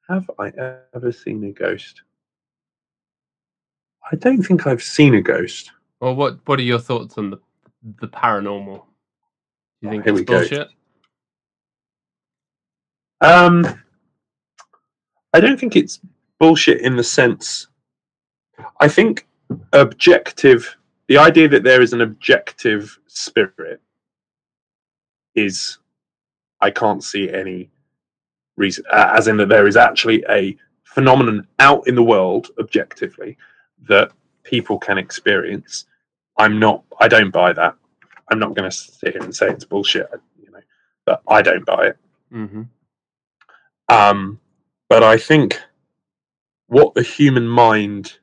Have I ever seen a ghost? I don't think I've seen a ghost. Well, what what are your thoughts on the the paranormal? You think here it's we go. bullshit? Um, I don't think it's bullshit in the sense. I think objective, the idea that there is an objective spirit is, I can't see any reason, uh, as in that there is actually a phenomenon out in the world objectively that people can experience. I'm not, I don't buy that. I'm not going to sit here and say it's bullshit, you know, but I don't buy it. hmm Um, but I think what the human mind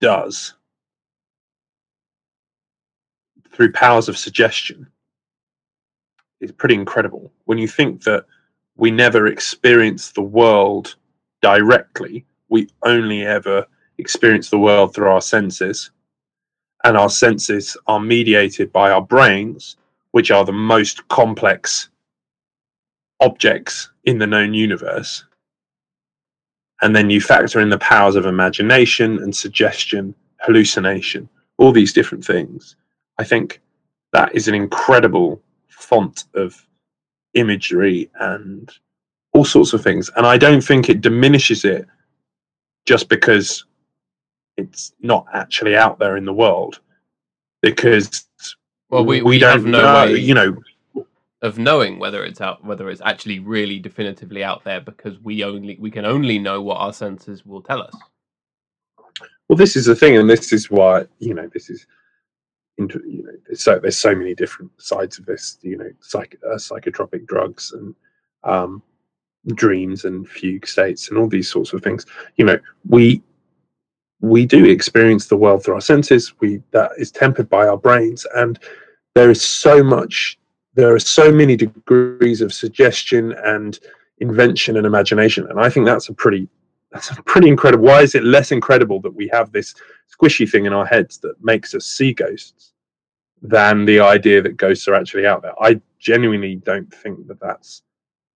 does through powers of suggestion is pretty incredible. When you think that we never experience the world directly, we only ever experience the world through our senses, and our senses are mediated by our brains, which are the most complex objects in the known universe. And then you factor in the powers of imagination and suggestion, hallucination, all these different things. I think that is an incredible font of imagery and all sorts of things. And I don't think it diminishes it just because it's not actually out there in the world. Because Well, we, we, have don't no know, way you know, of knowing whether it's out, whether it's actually really definitively out there, because we only we can only know what our senses will tell us. Well, this is the thing, and this is why you know this is. Into, you know, so there's so many different sides of this. You know, psych, uh, psychotropic drugs and um, dreams and fugue states and all these sorts of things. You know, we we do experience the world through our senses. We that is tempered by our brains, and there is so much. There are so many degrees of suggestion and invention and imagination, and I think that's a pretty that's pretty incredible. Why is it less incredible that we have this squishy thing in our heads that makes us see ghosts than the idea that ghosts are actually out there? I genuinely don't think that that's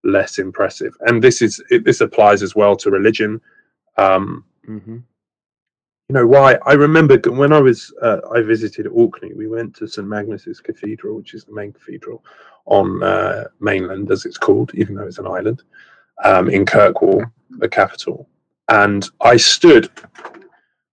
less impressive. And this is it, this applies as well to religion. Um, hmm you know why? I remember when I was uh, I visited Orkney. We went to St Magnus's Cathedral, which is the main cathedral on uh, mainland, as it's called, even though it's an island, um, in Kirkwall, the capital. And I stood.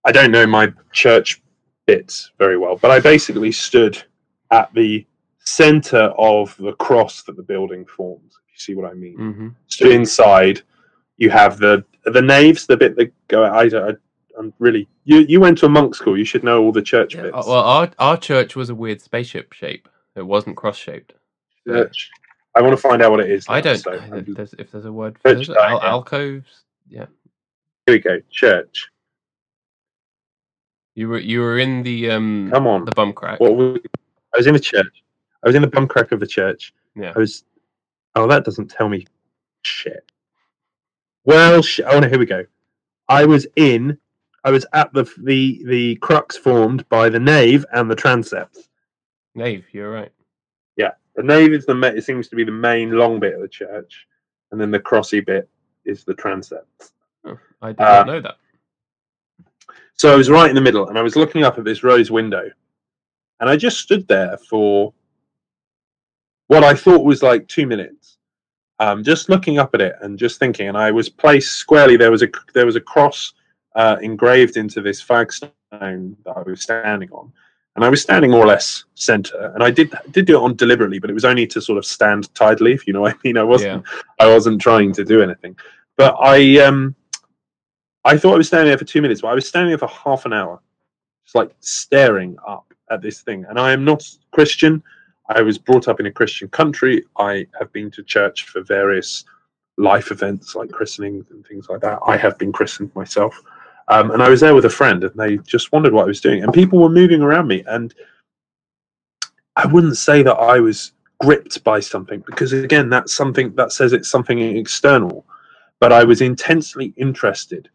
I don't know my church bits very well, but I basically stood at the center of the cross that the building forms. If you see what I mean hmm stood inside. You have the the naves, the bit that go. I, I I'm really you. You went to a monk school. You should know all the church Yeah, bits. well, our our church was a weird spaceship shape. It wasn't cross shaped. church. I want to find out what it is. I don't. so I- there's, if there's a word for it, Al- alcoves. Yeah, we go. Church. you were you were in the um Come on. the bum crack. What was, I was in the church. I was in the bum crack of the church. Yeah. I was. Oh, that doesn't tell me shit. Well, sh- oh no, here we go. I was in. I was at the the the crux formed by the nave and the transepts. Nave, you're right. Yeah. The nave is the ma- it seems to be the main long bit of the church, and then the crossy bit is the transept. Oh, I did Uh, not know that. So I was right in the middle, and I was looking up at this rose window, and I just stood there for what I thought was like two minutes, um, just looking up at it and just thinking. And I was placed squarely. There was a there was a cross uh, engraved into this flagstone that I was standing on, and I was standing more or less center. And I did did do it on deliberately, but it was only to sort of stand tidily, if you know what I mean. I wasn't I wasn't trying to do anything, but I um I thought I was standing there for two minutes, but I was standing there for half an hour, just like staring up at this thing. And I am not Christian. I was brought up in a Christian country. I have been to church for various life events like christenings and things like that. I have been christened myself. Um, and I was there with a friend, and they just wondered what I was doing. And people were moving around me, and I wouldn't say that I was gripped by something because, again, that's something that says it's something external. But I was intensely interested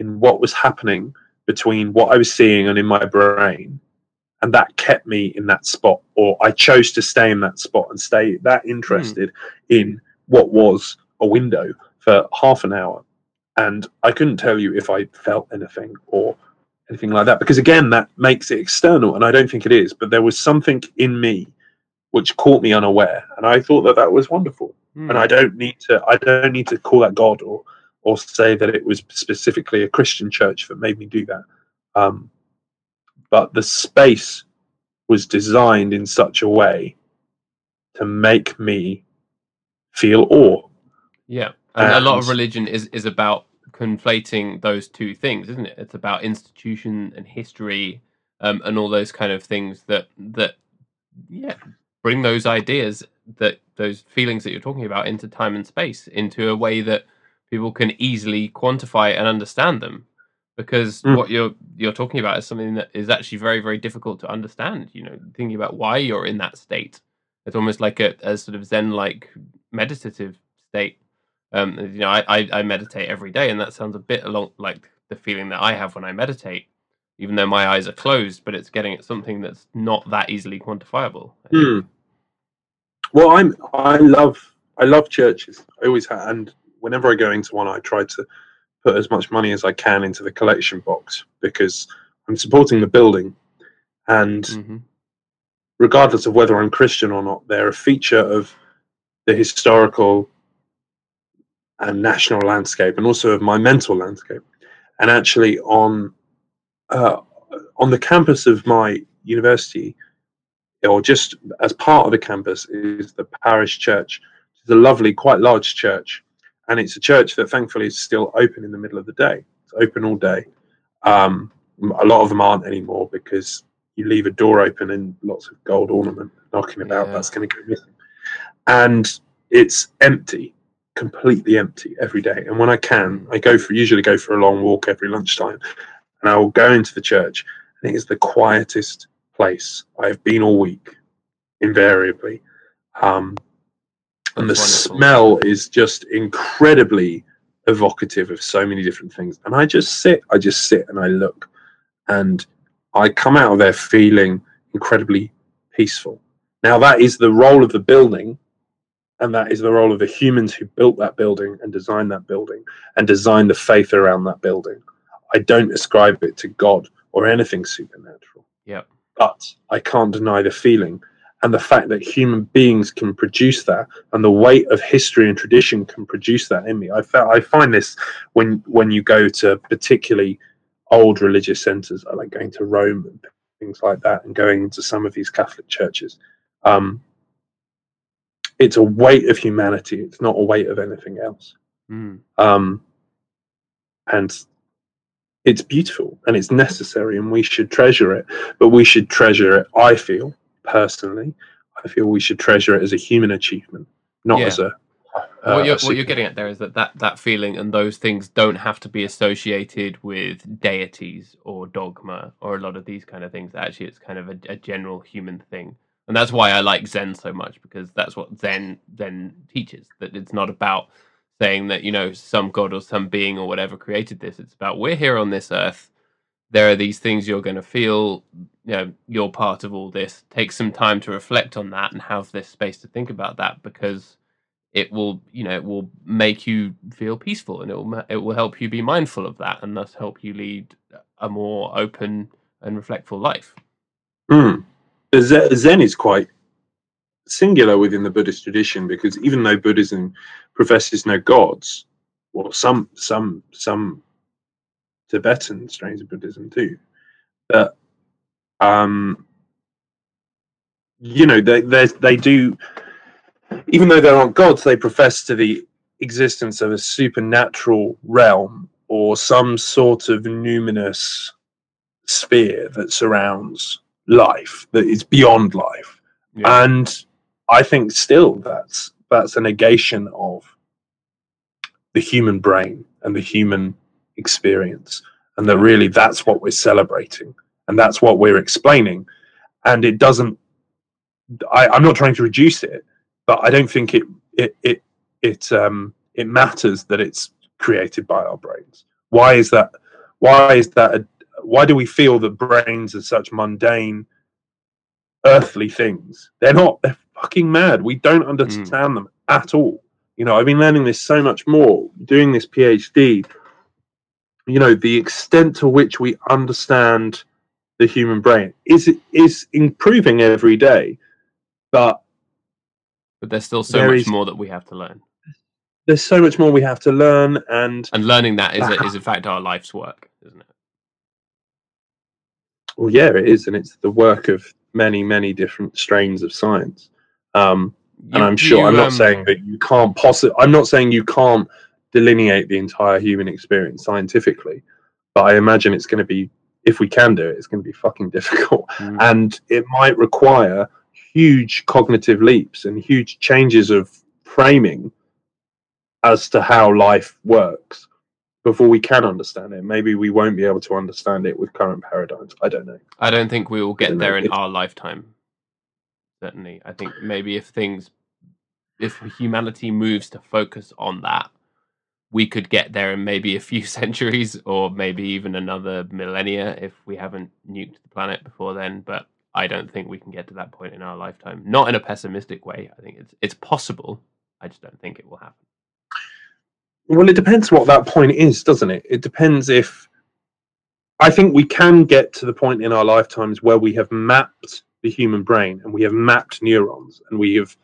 in what was happening between what I was seeing and in my brain, and that kept me in that spot. Or I chose to stay in that spot and stay that interested mm. in what was a window for half an hour and I couldn't tell you if I felt anything or anything like that because again that makes it external and I don't think it is but there was something in me which caught me unaware and I thought that that was wonderful mm. and I don't need to I don't need to call that God or or say that it was specifically a Christian church that made me do that um, but the space was designed in such a way to make me feel awe yeah and, and a lot of religion is is about conflating those two things, isn't it? It's about institution and history, um, and all those kind of things that that yeah bring those ideas that those feelings that you're talking about into time and space into a way that people can easily quantify and understand them because mm. what you're you're talking about is something that is actually very very difficult to understand you know thinking about why you're in that state it's almost like a, a sort of zen like meditative state um, you know, I, I, I meditate every day, and that sounds a bit along like the feeling that I have when I meditate, even though my eyes are closed. But it's getting at something that's not that easily quantifiable. Hmm. Well, I'm I love I love churches. I always have, and whenever I go into one, I try to put as much money as I can into the collection box because I'm supporting the building, and mm-hmm. regardless of whether I'm Christian or not, they're a feature of the historical and national landscape, and also of my mental landscape. And actually, on uh, on the campus of my university, or just as part of the campus, is the parish church. It's a lovely, quite large church, and it's a church that thankfully is still open in the middle of the day. It's open all day. Um, a lot of them aren't anymore because you leave a door open and lots of gold ornament knocking about. Yeah. That's going to go missing, and it's empty completely empty every day. And when I can, I go for usually go for a long walk every lunchtime, and I will go into the church. And it's the quietest place I've been all week, invariably. Um, and the wonderful. smell is just incredibly evocative of so many different things. And I just sit, I just sit and I look, and I come out of there feeling incredibly peaceful. Now, that is the role of the building and that is the role of the humans who built that building and designed that building and designed the faith around that building. I don't ascribe it to God or anything supernatural. Yeah. But I can't deny the feeling and the fact that human beings can produce that and the weight of history and tradition can produce that in me. I, I find this when when you go to particularly old religious centers, I like going to Rome and things like that and going into some of these Catholic churches. Um, it's a weight of humanity. It's not a weight of anything else. Mm. Um, and it's beautiful and it's necessary, and we should treasure it. But we should treasure it. I feel personally, I feel we should treasure it as a human achievement, not yeah. as a. Uh, what, you're, what you're getting at there is that, that that feeling and those things don't have to be associated with deities or dogma or a lot of these kind of things. Actually, it's kind of a, a general human thing and that's why I like Zen so much because that's what Zen Zen teaches. That it's not about saying that you know some god or some being or whatever created this. It's about we're here on this earth. There are these things you're going to feel. You know, you're part of all this. Take some time to reflect on that and have this space to think about that because it will, you know, it will make you feel peaceful and it will it will help you be mindful of that and thus help you lead a more open and reflectful life. Mm. Zen is quite singular within the Buddhist tradition because even though Buddhism professes no gods, well, some some some Tibetan strains of Buddhism too. but um, you know they they they do. Even though there aren't gods, they profess to the existence of a supernatural realm or some sort of numinous sphere that surrounds life that is beyond life yeah. and i think still that's that's a negation of the human brain and the human experience. And that really that's what we're celebrating. And that's what we're explaining. And it doesn't I, i'm not trying to reduce it but i don't think it it it it um it matters that it's created by our brains. Why is that why is that a, why do we feel that brains are such mundane earthly things? They're not they're fucking mad. We don't understand mm. them at all. You know i've been learning this so much more doing this phd you know the extent to which we understand the human brain is is improving every day but but there's still so much is, more that we have to learn. There's so much more we have to learn and and learning that is is in fact our life's work isn't it? Well yeah it is and it's the work of many many different strains of science. Um, you, and i'm sure you, i'm not um, saying that you can't possibly i'm not saying you can't delineate the entire human experience scientifically but i imagine it's going to be if we can do it it's going to be fucking [laughs] difficult mm. and it might require huge cognitive leaps and huge changes of framing as to how life works before we can understand it. Maybe we won't be able to understand it with current paradigms. I don't know. I don't think we will get there in our lifetime. Certainly, I think maybe if things, if humanity moves to focus on that, we could get there in maybe a few [laughs] centuries or maybe even another millennia if we haven't nuked the planet before then. But I don't think we can get to that point in our lifetime. Not in a pessimistic way. I think it's it's possible. I just don't think it will happen. Well, it depends what that point is, doesn't it? It depends if I think we can get to the point in our lifetimes where we have mapped the human brain and we have mapped neurons and we have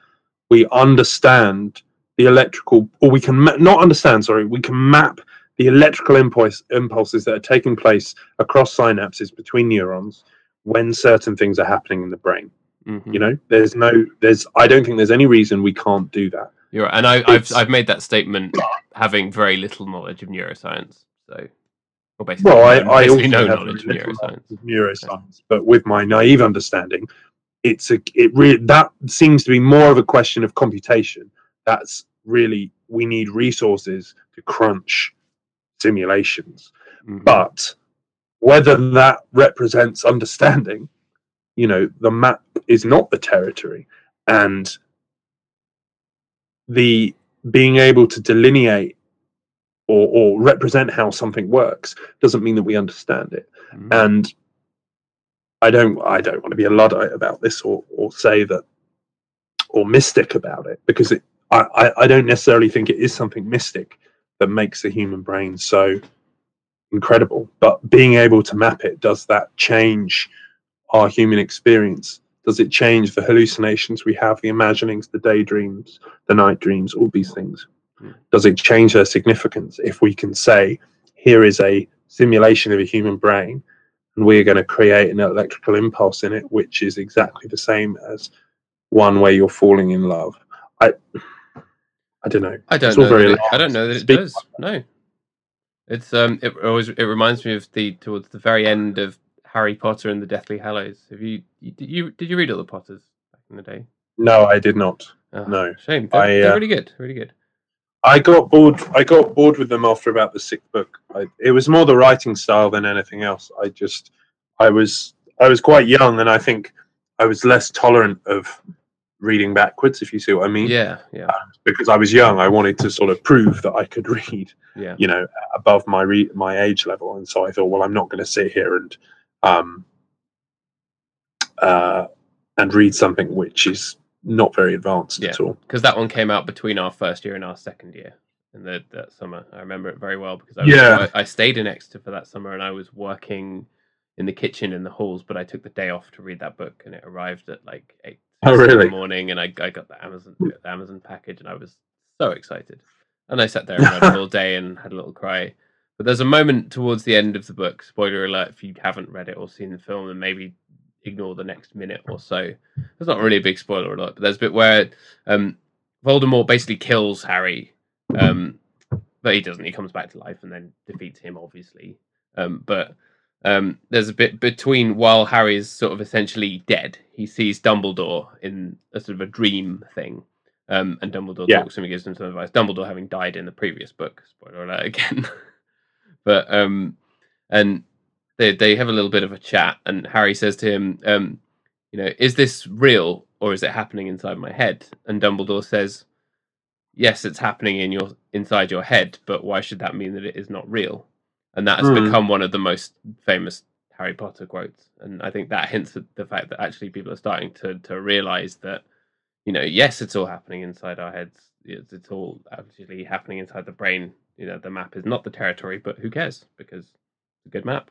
we understand the electrical or we can ma- not understand sorry we can map the electrical impulse impulses that are taking place across synapses between neurons when certain things are happening in the brain mm-hmm. you know there's no there's i don't think there's any reason we can't do that you're right. and I, have I've made that statement having very little knowledge of neuroscience. So, well, basically, well, I, I also no knowledge of neuroscience. Of neuroscience, but with my naive understanding, it's a it really that seems to be more of a question of computation. That's really we need resources to crunch simulations, mm-hmm. but whether that represents understanding, you know, the map is not the territory, and the being able to delineate or, or represent how something works doesn't mean that we understand it. Mm-hmm. And I don't I don't want to be a luddite about this or or say that or mystic about it because it I, I don't necessarily think it is something mystic that makes the human brain so incredible. But being able to map it, does that change our human experience? Does it change the hallucinations we have, the imaginings, the daydreams, the night dreams, all these things? Hmm. Does it change their significance if we can say, here is a simulation of a human brain, and we're going to create an electrical impulse in it, which is exactly the same as one where you're falling in love? I, I don't know. I don't know. It, I don't know that it does. No, it's um. It always it reminds me of the towards the very end of Harry Potter and the Deathly Hallows. Have you, did you did you read all the Potters back in the day? No, I did not. Oh, no, shame. They're, I, they're uh, really good. Really good. I got bored. I got bored with them after about the sixth book. I, it was more the writing style than anything else. I just, I was, I was quite young, and I think I was less tolerant of reading backwards. If you see what I mean? Yeah, yeah. Um, because I was young, I wanted to sort of prove that I could [laughs] read. Yeah. You know, above my re- my age level, and so I thought, well, I'm not going to sit here and um, uh, and read something which is not very advanced yeah, at all. Because that one came out between our first year and our second year. in the, that summer. I remember it very well because I was, Yeah. I, I stayed in Exeter for that summer and I was working in the kitchen in the halls, but I took the day off to read that book and it arrived at like eight Oh, in really? the morning and I, I got the Amazon the Amazon package and I was so excited. And I sat there and read [laughs] all day and had a little cry. But there's a moment towards the end of the book, spoiler alert if you haven't read it or seen the film, and maybe ignore the next minute or so. It's not really a big spoiler alert, but there's a bit where um, Voldemort basically kills Harry, um, but he doesn't. He comes back to life and then defeats him, obviously. Um, but um, there's a bit between while Harry's sort of essentially dead, he sees Dumbledore in a sort of a dream thing. Um, and Dumbledore Yeah. talks to him and gives him some advice. Dumbledore having died in the previous book, spoiler alert again. [laughs] but um, and they they have a little bit of a chat, and Harry says to him, um, you know, is this real or is it happening inside my head? And Dumbledore says, yes, it's happening in your inside your head, but why should that mean that it is not real? And that has Hmm. become one of the most famous Harry Potter quotes, and I think that hints at the fact that actually people are starting to to realize that, you know, yes, it's all happening inside our heads. It's, it's all actually happening inside the brain. You know, the map is not the territory, but who cares? Because it's a good map.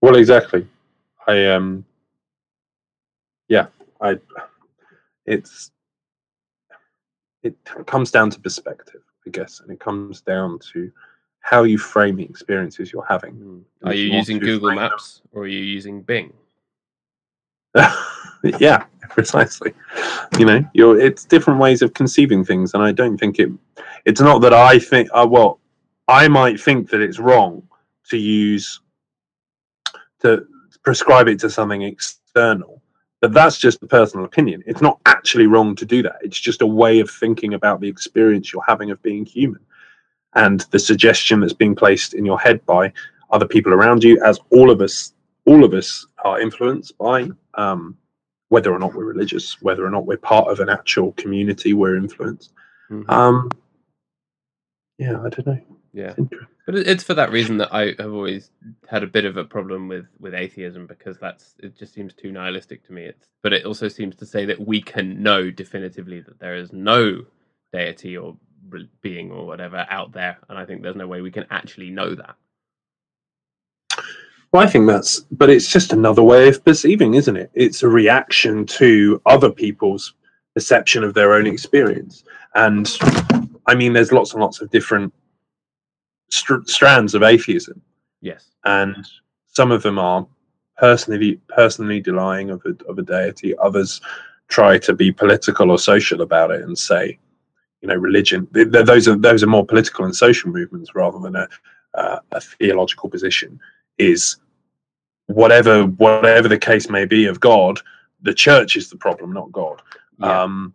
Well, exactly. I um, yeah, I. It's it comes down to perspective, I guess, and it comes down to how you frame the experiences you're having. Mm. Are you you using Google frame them- Maps or are you using Bing? [laughs] yeah, precisely. You know, you're it's different ways of conceiving things, and I don't think it. It's not that I think. Uh, well, I might think that it's wrong to use to prescribe it to something external, but that's just a personal opinion. It's not actually wrong to do that. It's just a way of thinking about the experience you're having of being human, and the suggestion that's being placed in your head by other people around you, as all of us, all of us are influenced by. Um, whether or not we're religious, whether or not we're part of an actual community, we're influenced. Mhm. Um, yeah, I don't know. yeah. It's. But it's for that reason that I have always had a bit of a problem with with atheism because that's it just seems too nihilistic to me. It's but it also seems to say that we can know definitively that there is no deity or being or whatever out there, and I think there's no way we can actually know that. Well, I think that's, but it's just another way of perceiving, isn't it? It's a reaction to other people's perception of their own experience. And I mean, there's lots and lots of different str- strands of atheism, Yes. and some of them are personally personally denying of a, of a deity. Others try to be political or social about it and say, you know, religion. th- th- Those are those are more political and social movements rather than a uh, a theological position. Is whatever whatever the case may be of God, the church is the problem, not God, Yeah. um,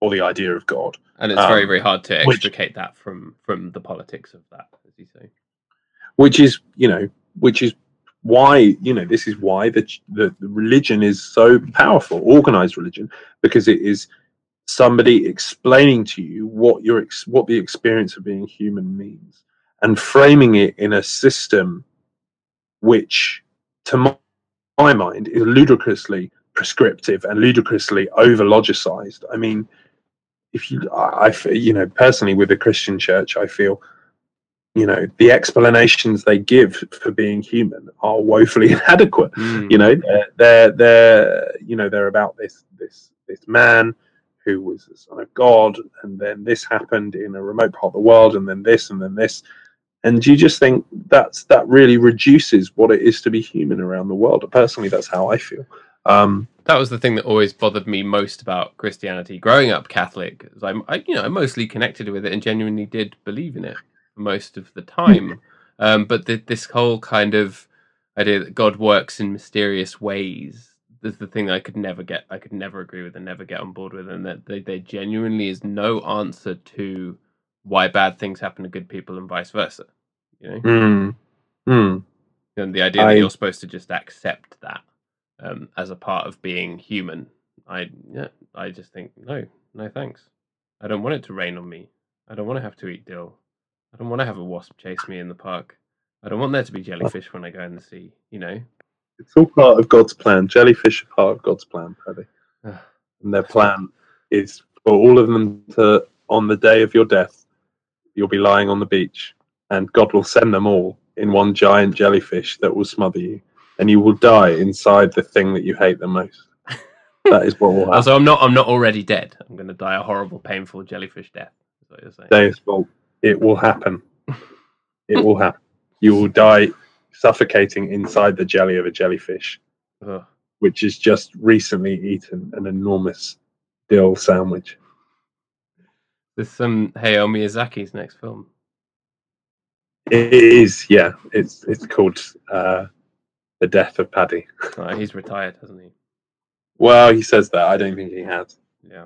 or the idea of God. and it's very um, very hard to which- extricate that from from the politics of that, as you say. which is you know which is why you know this is why the, the the religion is so powerful organized religion because it is somebody explaining to you what your ex- what the experience of being human means and framing it in a system which to my, my mind is ludicrously prescriptive and ludicrously over logicized i mean if you I, I you know personally with the christian church i feel you know the explanations they give for being human are woefully [laughs] inadequate Mm. you know they're, they're they're you know they're about this this this man who was the son of god and then this happened in a remote part of the world and then this and then this and you just think that's that really reduces what it is to be human around the world personally that's how i feel um that was the thing that always bothered me most about Christianity. Growing up Catholic, I'm, I, you know, I mostly connected with it and genuinely did believe in it most of the time. [laughs] Um, but the, this whole kind of idea that God works in mysterious ways is the thing that I could never get. I could never agree with and never get on board with, and that there, there genuinely is no answer to why bad things happen to good people and vice versa. You know, mm, mm. and the idea that you're supposed to just accept that um, as a part of being human, I yeah, I just think no, no thanks. I don't want it to rain on me. I don't want to have to eat dill. I don't want to have a wasp chase me in the park. I don't want there to be jellyfish when I go in the sea. You know. It's all part of god's plan jellyfish are part of god's plan Paddy. [sighs] and their plan is for all of them to on the day of your death you'll be lying on the beach, and God will send them all in one giant jellyfish that will smother you, and you will die inside the thing that you hate the most. [laughs] That is what will happen. so I'm not. I'm not already dead. I'm going to die a horrible, painful jellyfish death. Is what you're saying. It will happen. [laughs] It will happen. You will die suffocating inside the jelly of a jellyfish, Ugh. which has just recently eaten an enormous dill sandwich. This um Hayao Miyazaki's next film. It is, yeah. It's it's called uh, the death of Paddy. [laughs] He's retired, hasn't he? Well, he says that. I don't think he has. Yeah.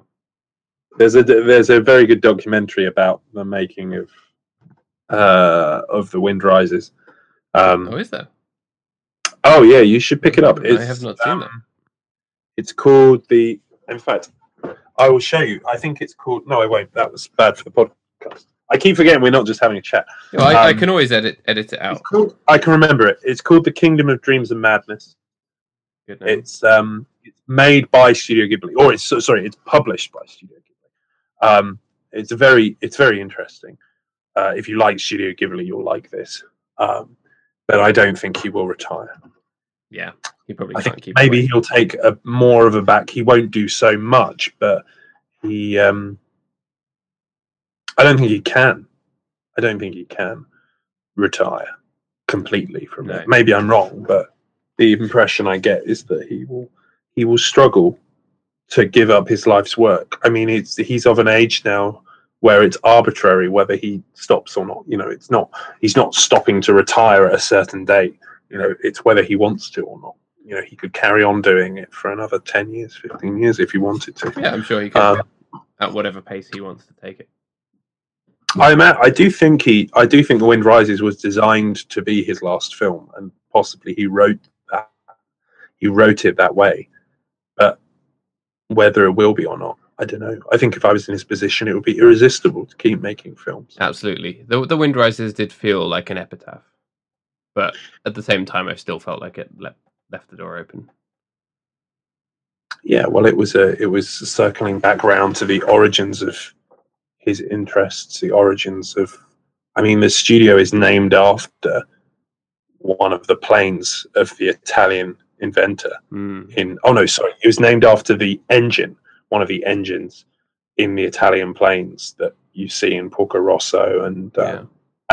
There's a there's a very good documentary about the making of uh, of the Wind Rises. Um, Oh, is there? oh yeah, you should pick it up. I have not seen that. It's called the. In fact, I will show you. I think it's called. No, I won't. That was bad for the podcast. I keep forgetting we're not just having a chat. I, I Um, can always edit edit it out. Called, I can remember it. It's called The Kingdom of Dreams and Madness. Good name. It's um, it's made by Studio Ghibli, or it's sorry, it's published by Studio Ghibli. Um, it's a very, it's very interesting. Uh, if you like Studio Ghibli, you'll like this. Um, but I don't think he will retire. yeah, he probably I think keep. maybe away. he'll take a more of a back. He won't do so much, but he. Um, I don't think he can. I don't think he can retire completely from No. it. Maybe I'm wrong, but the impression I get is that he will. He will struggle to give up his life's work. I mean, it's he's of an age now where it's arbitrary whether he stops or not. You know, it's not. He's not stopping to retire at a certain date you know it's whether he wants to or not you know he could carry on doing it for another 10 years 15 years if he wanted to Yeah, I'm sure he can Um, at whatever pace he wants to take it. i'm at, i do think he i do think the wind rises was designed to be his last film and possibly he wrote that he wrote it that way but whether it will be or not i don't know i think if i was in his position it would be irresistible to keep making films Absolutely. The the Wind Rises did feel like an epitaph, but at the same time, I still felt like it left left the door open. yeah well it was a it was circling back round to the origins of his interests the origins of i mean the studio is named after one of the planes of the italian inventor Mm. in oh no sorry it was named after the engine one of the engines in the italian planes that you see in porco rosso and uh, Yeah.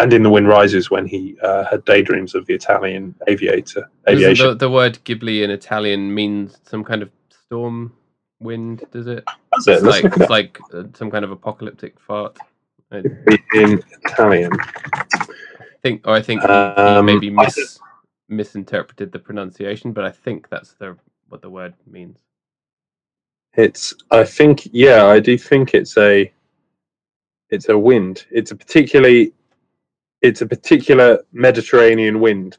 and in the wind rises when he uh, had daydreams of the italian aviator aviation The, the word Ghibli in Italian means some kind of storm wind. Does it? That's it. It's Let's like it's like uh, some kind of apocalyptic fart. I in italian I think, or I think Um, maybe mis, misinterpreted the pronunciation, but I think that's the what the word means. It's I think yeah, I do think it's a it's a wind. It's a particularly it's a particular Mediterranean wind.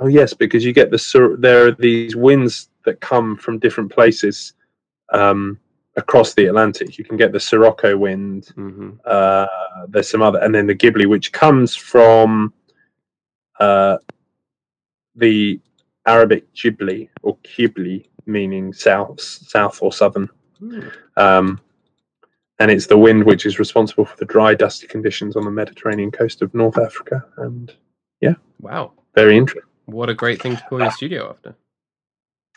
Oh yes, because you get the there are these winds that come from different places um, across the Atlantic. You can get the Sirocco wind. hmm Uh, there's some other, and then the Ghibli, which comes from uh, the Arabic Ghibli or Qibli, meaning south, south or southern. Um, and it's the wind which is responsible for the dry, dusty conditions on the Mediterranean coast of North Africa. And yeah, Wow, very interesting. what a great thing to call your studio after.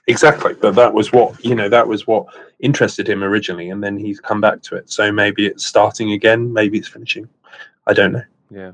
Exactly, but that was what you know. That was what interested him originally, and then he's come back to it. So maybe it's starting again. Maybe it's finishing. I don't know. Yeah.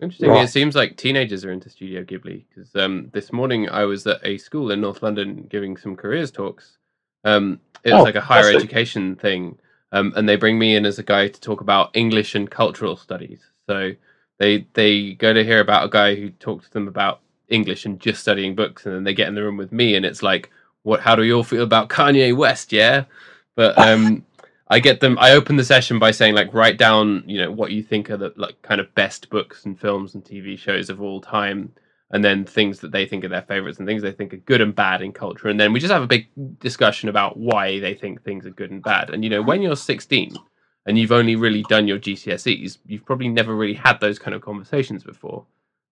Interesting. Right. It seems like teenagers are into Studio Ghibli because um, this morning I was at a school in North London giving some careers talks. Um, it was Oh, like a higher fantastic. education thing, um, and they bring me in as a guy to talk about English and cultural studies. So they they go to hear about a guy who talks to them about English and just studying books, and then they get in the room with me, and it's like, what? How do you all feel about Kanye West? Yeah, but um, I get them. I open the session by saying, like, write down, you know, what you think are the like kind of best books and films and TV shows of all time, and then things that they think are their favorites and things they think are good and bad in culture, and then we just have a big discussion about why they think things are good and bad. And you know, when you're 16 and you've only really done your GCSEs, you've probably never really had those kind of conversations before.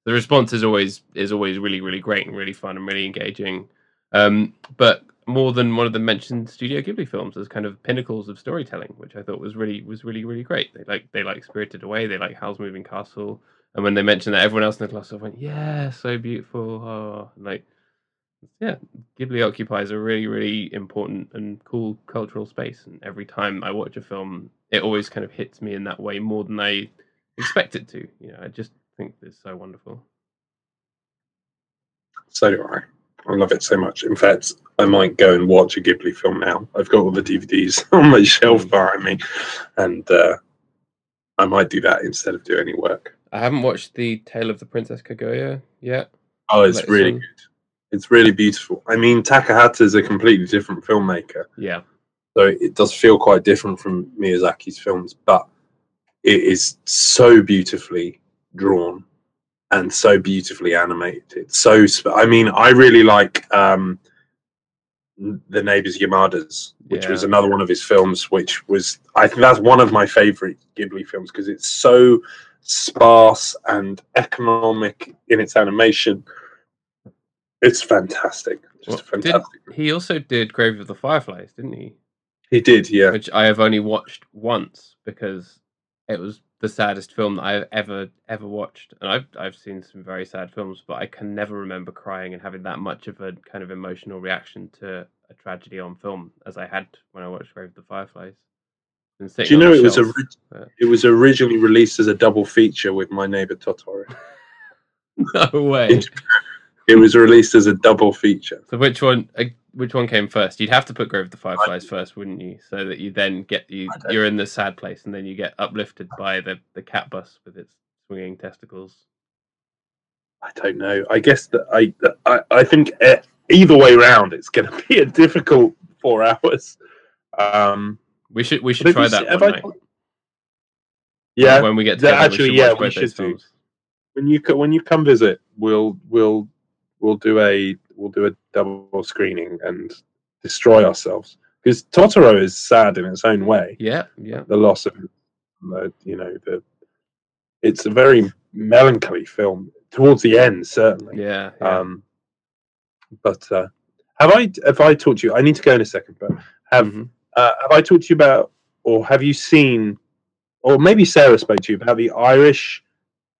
The response is always is always really really great and really fun and really engaging. Um, but more than one of them mentioned Studio Ghibli films as kind of pinnacles of storytelling, which I thought was really was really really great. They like they like Spirited Away, they like Howl's Moving Castle, and when they mentioned that, everyone else in the class went, "Yeah, so beautiful." Oh, like yeah, Ghibli occupies a really really important and cool cultural space, and every time I watch a film, it always kind of hits me in that way more than I expect it to. You know, I just think it's so wonderful. So do I. I love it so much. In fact, I might go and watch a Ghibli film now. I've got all the DVDs [laughs] on my shelf behind me, and uh, I might do that instead of doing any work. I haven't watched the Tale of the Princess Kaguya yet. Oh, it's really good. It's really beautiful. I mean, Takahata is a completely different filmmaker, Yeah, so it does feel quite different from Miyazaki's films, but it is so beautifully drawn and so beautifully animated. So, sp- I mean, I really like um, the Neighbors Yamadas, which was another one of his films, which was I think that's one of my favorite Ghibli films because it's so sparse and economic in its animation. It's fantastic, just Well, did- fantastic. he also did Grave of the Fireflies, didn't he? He did, yeah. Which I have only watched once because it was the saddest film that I've ever ever watched, and I've I've seen some very sad films, but I can never remember crying and having that much of a kind of emotional reaction to a tragedy on film as I had when I watched Grave of the Fireflies. Do you know it was shelf. ori- Yeah. it was originally released as a double feature with My Neighbor Totoro. [laughs] no way. It was released as a double feature. So which one? Uh, which one came first? You'd have to put Grave of the Fireflies first, wouldn't you? So that you then get you you're in the sad place, and then you get uplifted by the the cat bus with its swinging testicles. I don't know. I guess that I I, I think eh, either way round, it's going [laughs] to be a difficult four hours. Um, We should we should try that one night. yeah, when we get together, actually, we yeah, we should do. films. when you when you come visit, we'll we'll we'll do a we'll do a double screening and destroy ourselves because Totoro is sad in its own way. Yeah, yeah. the loss of the you know the it's a very melancholy film towards the end certainly Yeah, yeah. um but uh have i have i talked to you i need to go in a second but have Mhm. uh, have i talked to you about or have you seen or maybe sarah spoke to you about the irish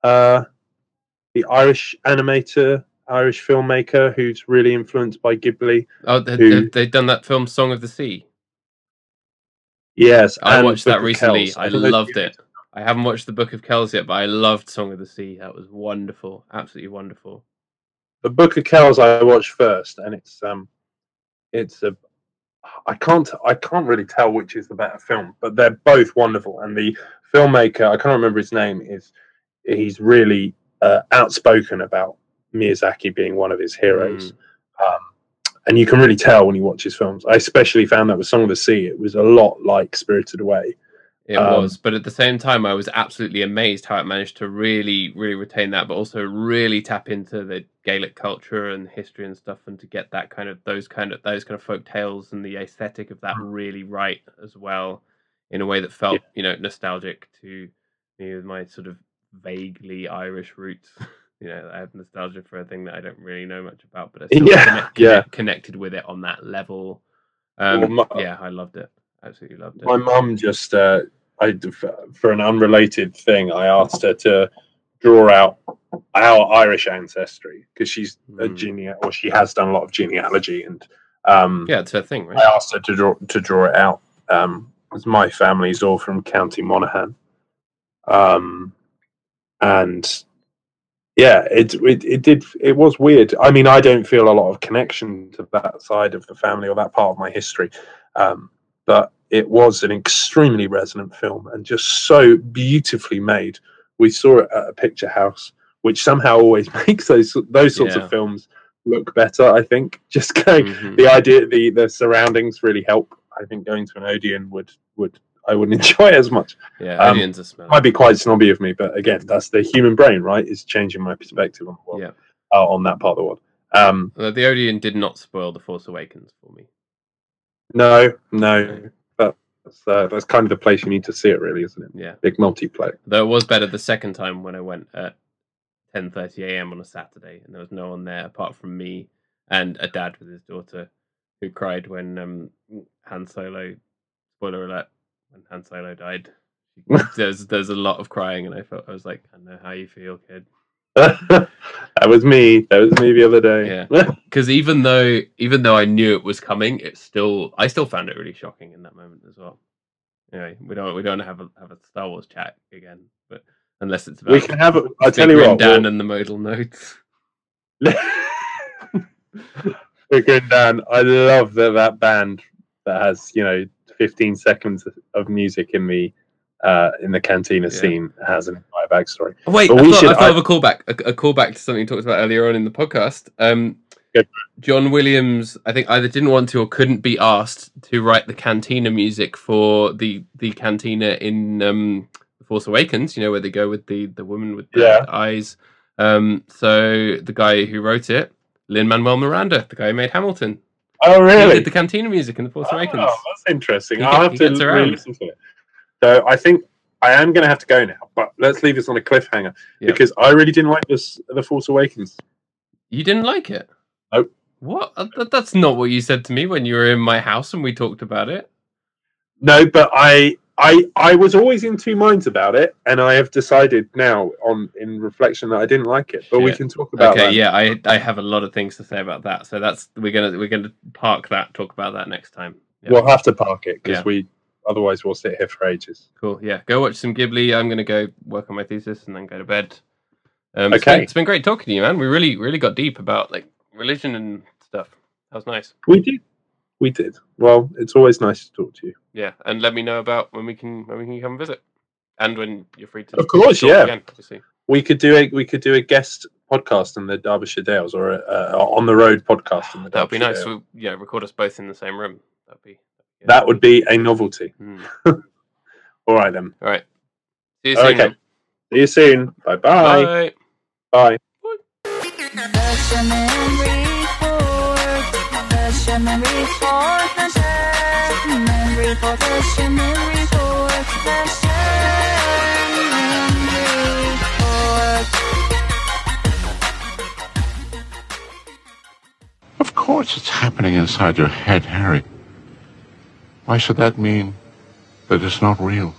uh the irish animator irish filmmaker who's really influenced by ghibli Oh, they, who- they, they've done that film "Song of the Sea." yes I watched Book that recently. Kells. I if loved it. I haven't watched the Book of Kells yet, but I loved "Song of the Sea." That was wonderful, absolutely wonderful. the Book of Kells I watched first, and it's um, it's a I can't I can't really tell which is the better film, but they're both wonderful. And the filmmaker I can't remember his name is he's really uh, outspoken about Miyazaki being one of his heroes, um, and you can really tell when you watch his films. I especially found that with Song of the Sea, it was a lot like Spirited Away. It Um, was, but at the same time, I was absolutely amazed how it managed to really, really retain that, but also really tap into the Gaelic culture and history and stuff, and to get that kind of those kind of those kind of folk tales and the aesthetic of that really right as well, in a way that felt you know nostalgic to me with my sort of vaguely Irish roots. [laughs] you know, I have nostalgia for a thing that I don't really know much about, but I still Yeah, connect, [laughs] yeah. connected with it on that level. Um, Well, my- yeah, I loved it. Absolutely loved it. My mum just, uh, I for an unrelated thing, I asked her to draw out our Irish ancestry because she's a Mm. gene, or she has done a lot of genealogy, and um, Yeah, it's her thing, right? I asked her to draw to draw it out. Um, my family's all from County Monaghan, um, and yeah, it, it it did it was weird. I mean, I don't feel a lot of connection to that side of the family or that part of my history, um, but it was an extremely resonant film and just so beautifully made. We saw it at a picture house, which somehow always [laughs] makes those those sorts Yeah. of films look better. I think [laughs] just going Mhm. the idea the the surroundings really help i think going to an odeon would would i wouldn't [laughs] enjoy it as much Yeah, um, Odeon's a smell. might be quite snobby of me but again that's the human brain right is changing my perspective on the world Yeah. uh, on that part of the world um Uh, the Odeon did not spoil The Force Awakens for me. no no but that's, uh, that's kind of the place you need to see it really isn't it Yeah, big multiplayer though it was better the second time when I went at 10:30 a.m. on a Saturday, and there was no one there apart from me and a dad with his daughter who cried when um, Han Solo. Spoiler alert: when Han Solo died, [laughs] there's there's a lot of crying, and I felt I was like, I know how you feel, kid. [laughs] that was me. That was me the other day. Yeah. [laughs] Because even though even though I knew it was coming, it still I still found it really shocking in that moment as well. Anyway, we don't we don't have a have a Star Wars chat again, but unless it's about we can have. A, Big tell you what. Dan we'll- and the Modal Nodes. Big Red Dan. I love that that band that has you know 15 seconds of music in the uh, in the cantina Yeah. scene has an entire backstory. Oh, wait, I thought, should- I thought I- of a callback. A, a callback to something you talked about earlier on in the podcast. Um, John Williams, I think, either didn't want to or couldn't be asked to write the cantina music for the the cantina in um, Force Awakens. You know where they go with the the woman with the Yeah. eyes. Um, so the guy who wrote it, Lin Manuel Miranda, the guy who made Hamilton, Oh he really? did the cantina music in The Force Awakens. Oh, that's interesting. He I'll get- have to really listen to it. So I think I am going to have to go now, but let's leave this on a cliffhanger Yeah. because I really didn't like this the Force Awakens. You didn't like it? Nope. What? Uh, That's not what you said to me when you were in my house and we talked about it. No, but I I I was always in two minds about it, and I have decided now on in reflection that I didn't like it. But we can talk about okay, that. yeah, I I have a lot of things to say about that. So that's we're gonna we're gonna park that. Talk about that next time. Yeah. We'll have to park it because Yeah. we otherwise we'll sit here for ages. Cool. Yeah, go watch some Ghibli. I'm gonna go work on my thesis and then go to bed. Um, it's Okay. been, it's been great talking to you, man. We really really got deep about like religion and stuff. That was nice. We did, we did. Well, it's always nice to talk to you. Yeah, and let me know about when we can when we can come visit, and when you're free to. Of course, talk yeah. Again. We could do a we could do a guest podcast in the Derbyshire Dales or a, a on the road podcast in the That'd be nice. Dales. We, yeah, record us both in the same room. That'd be. yeah. That would be a novelty. Hmm. [laughs] All right then. All right. See you soon. Okay. man. See you soon. Bye bye. Bye. Bye. Report, fisherman report, fisherman report, fisherman report, fisherman report. Of course it's happening inside your head, Harry. Why should that mean that it's not real?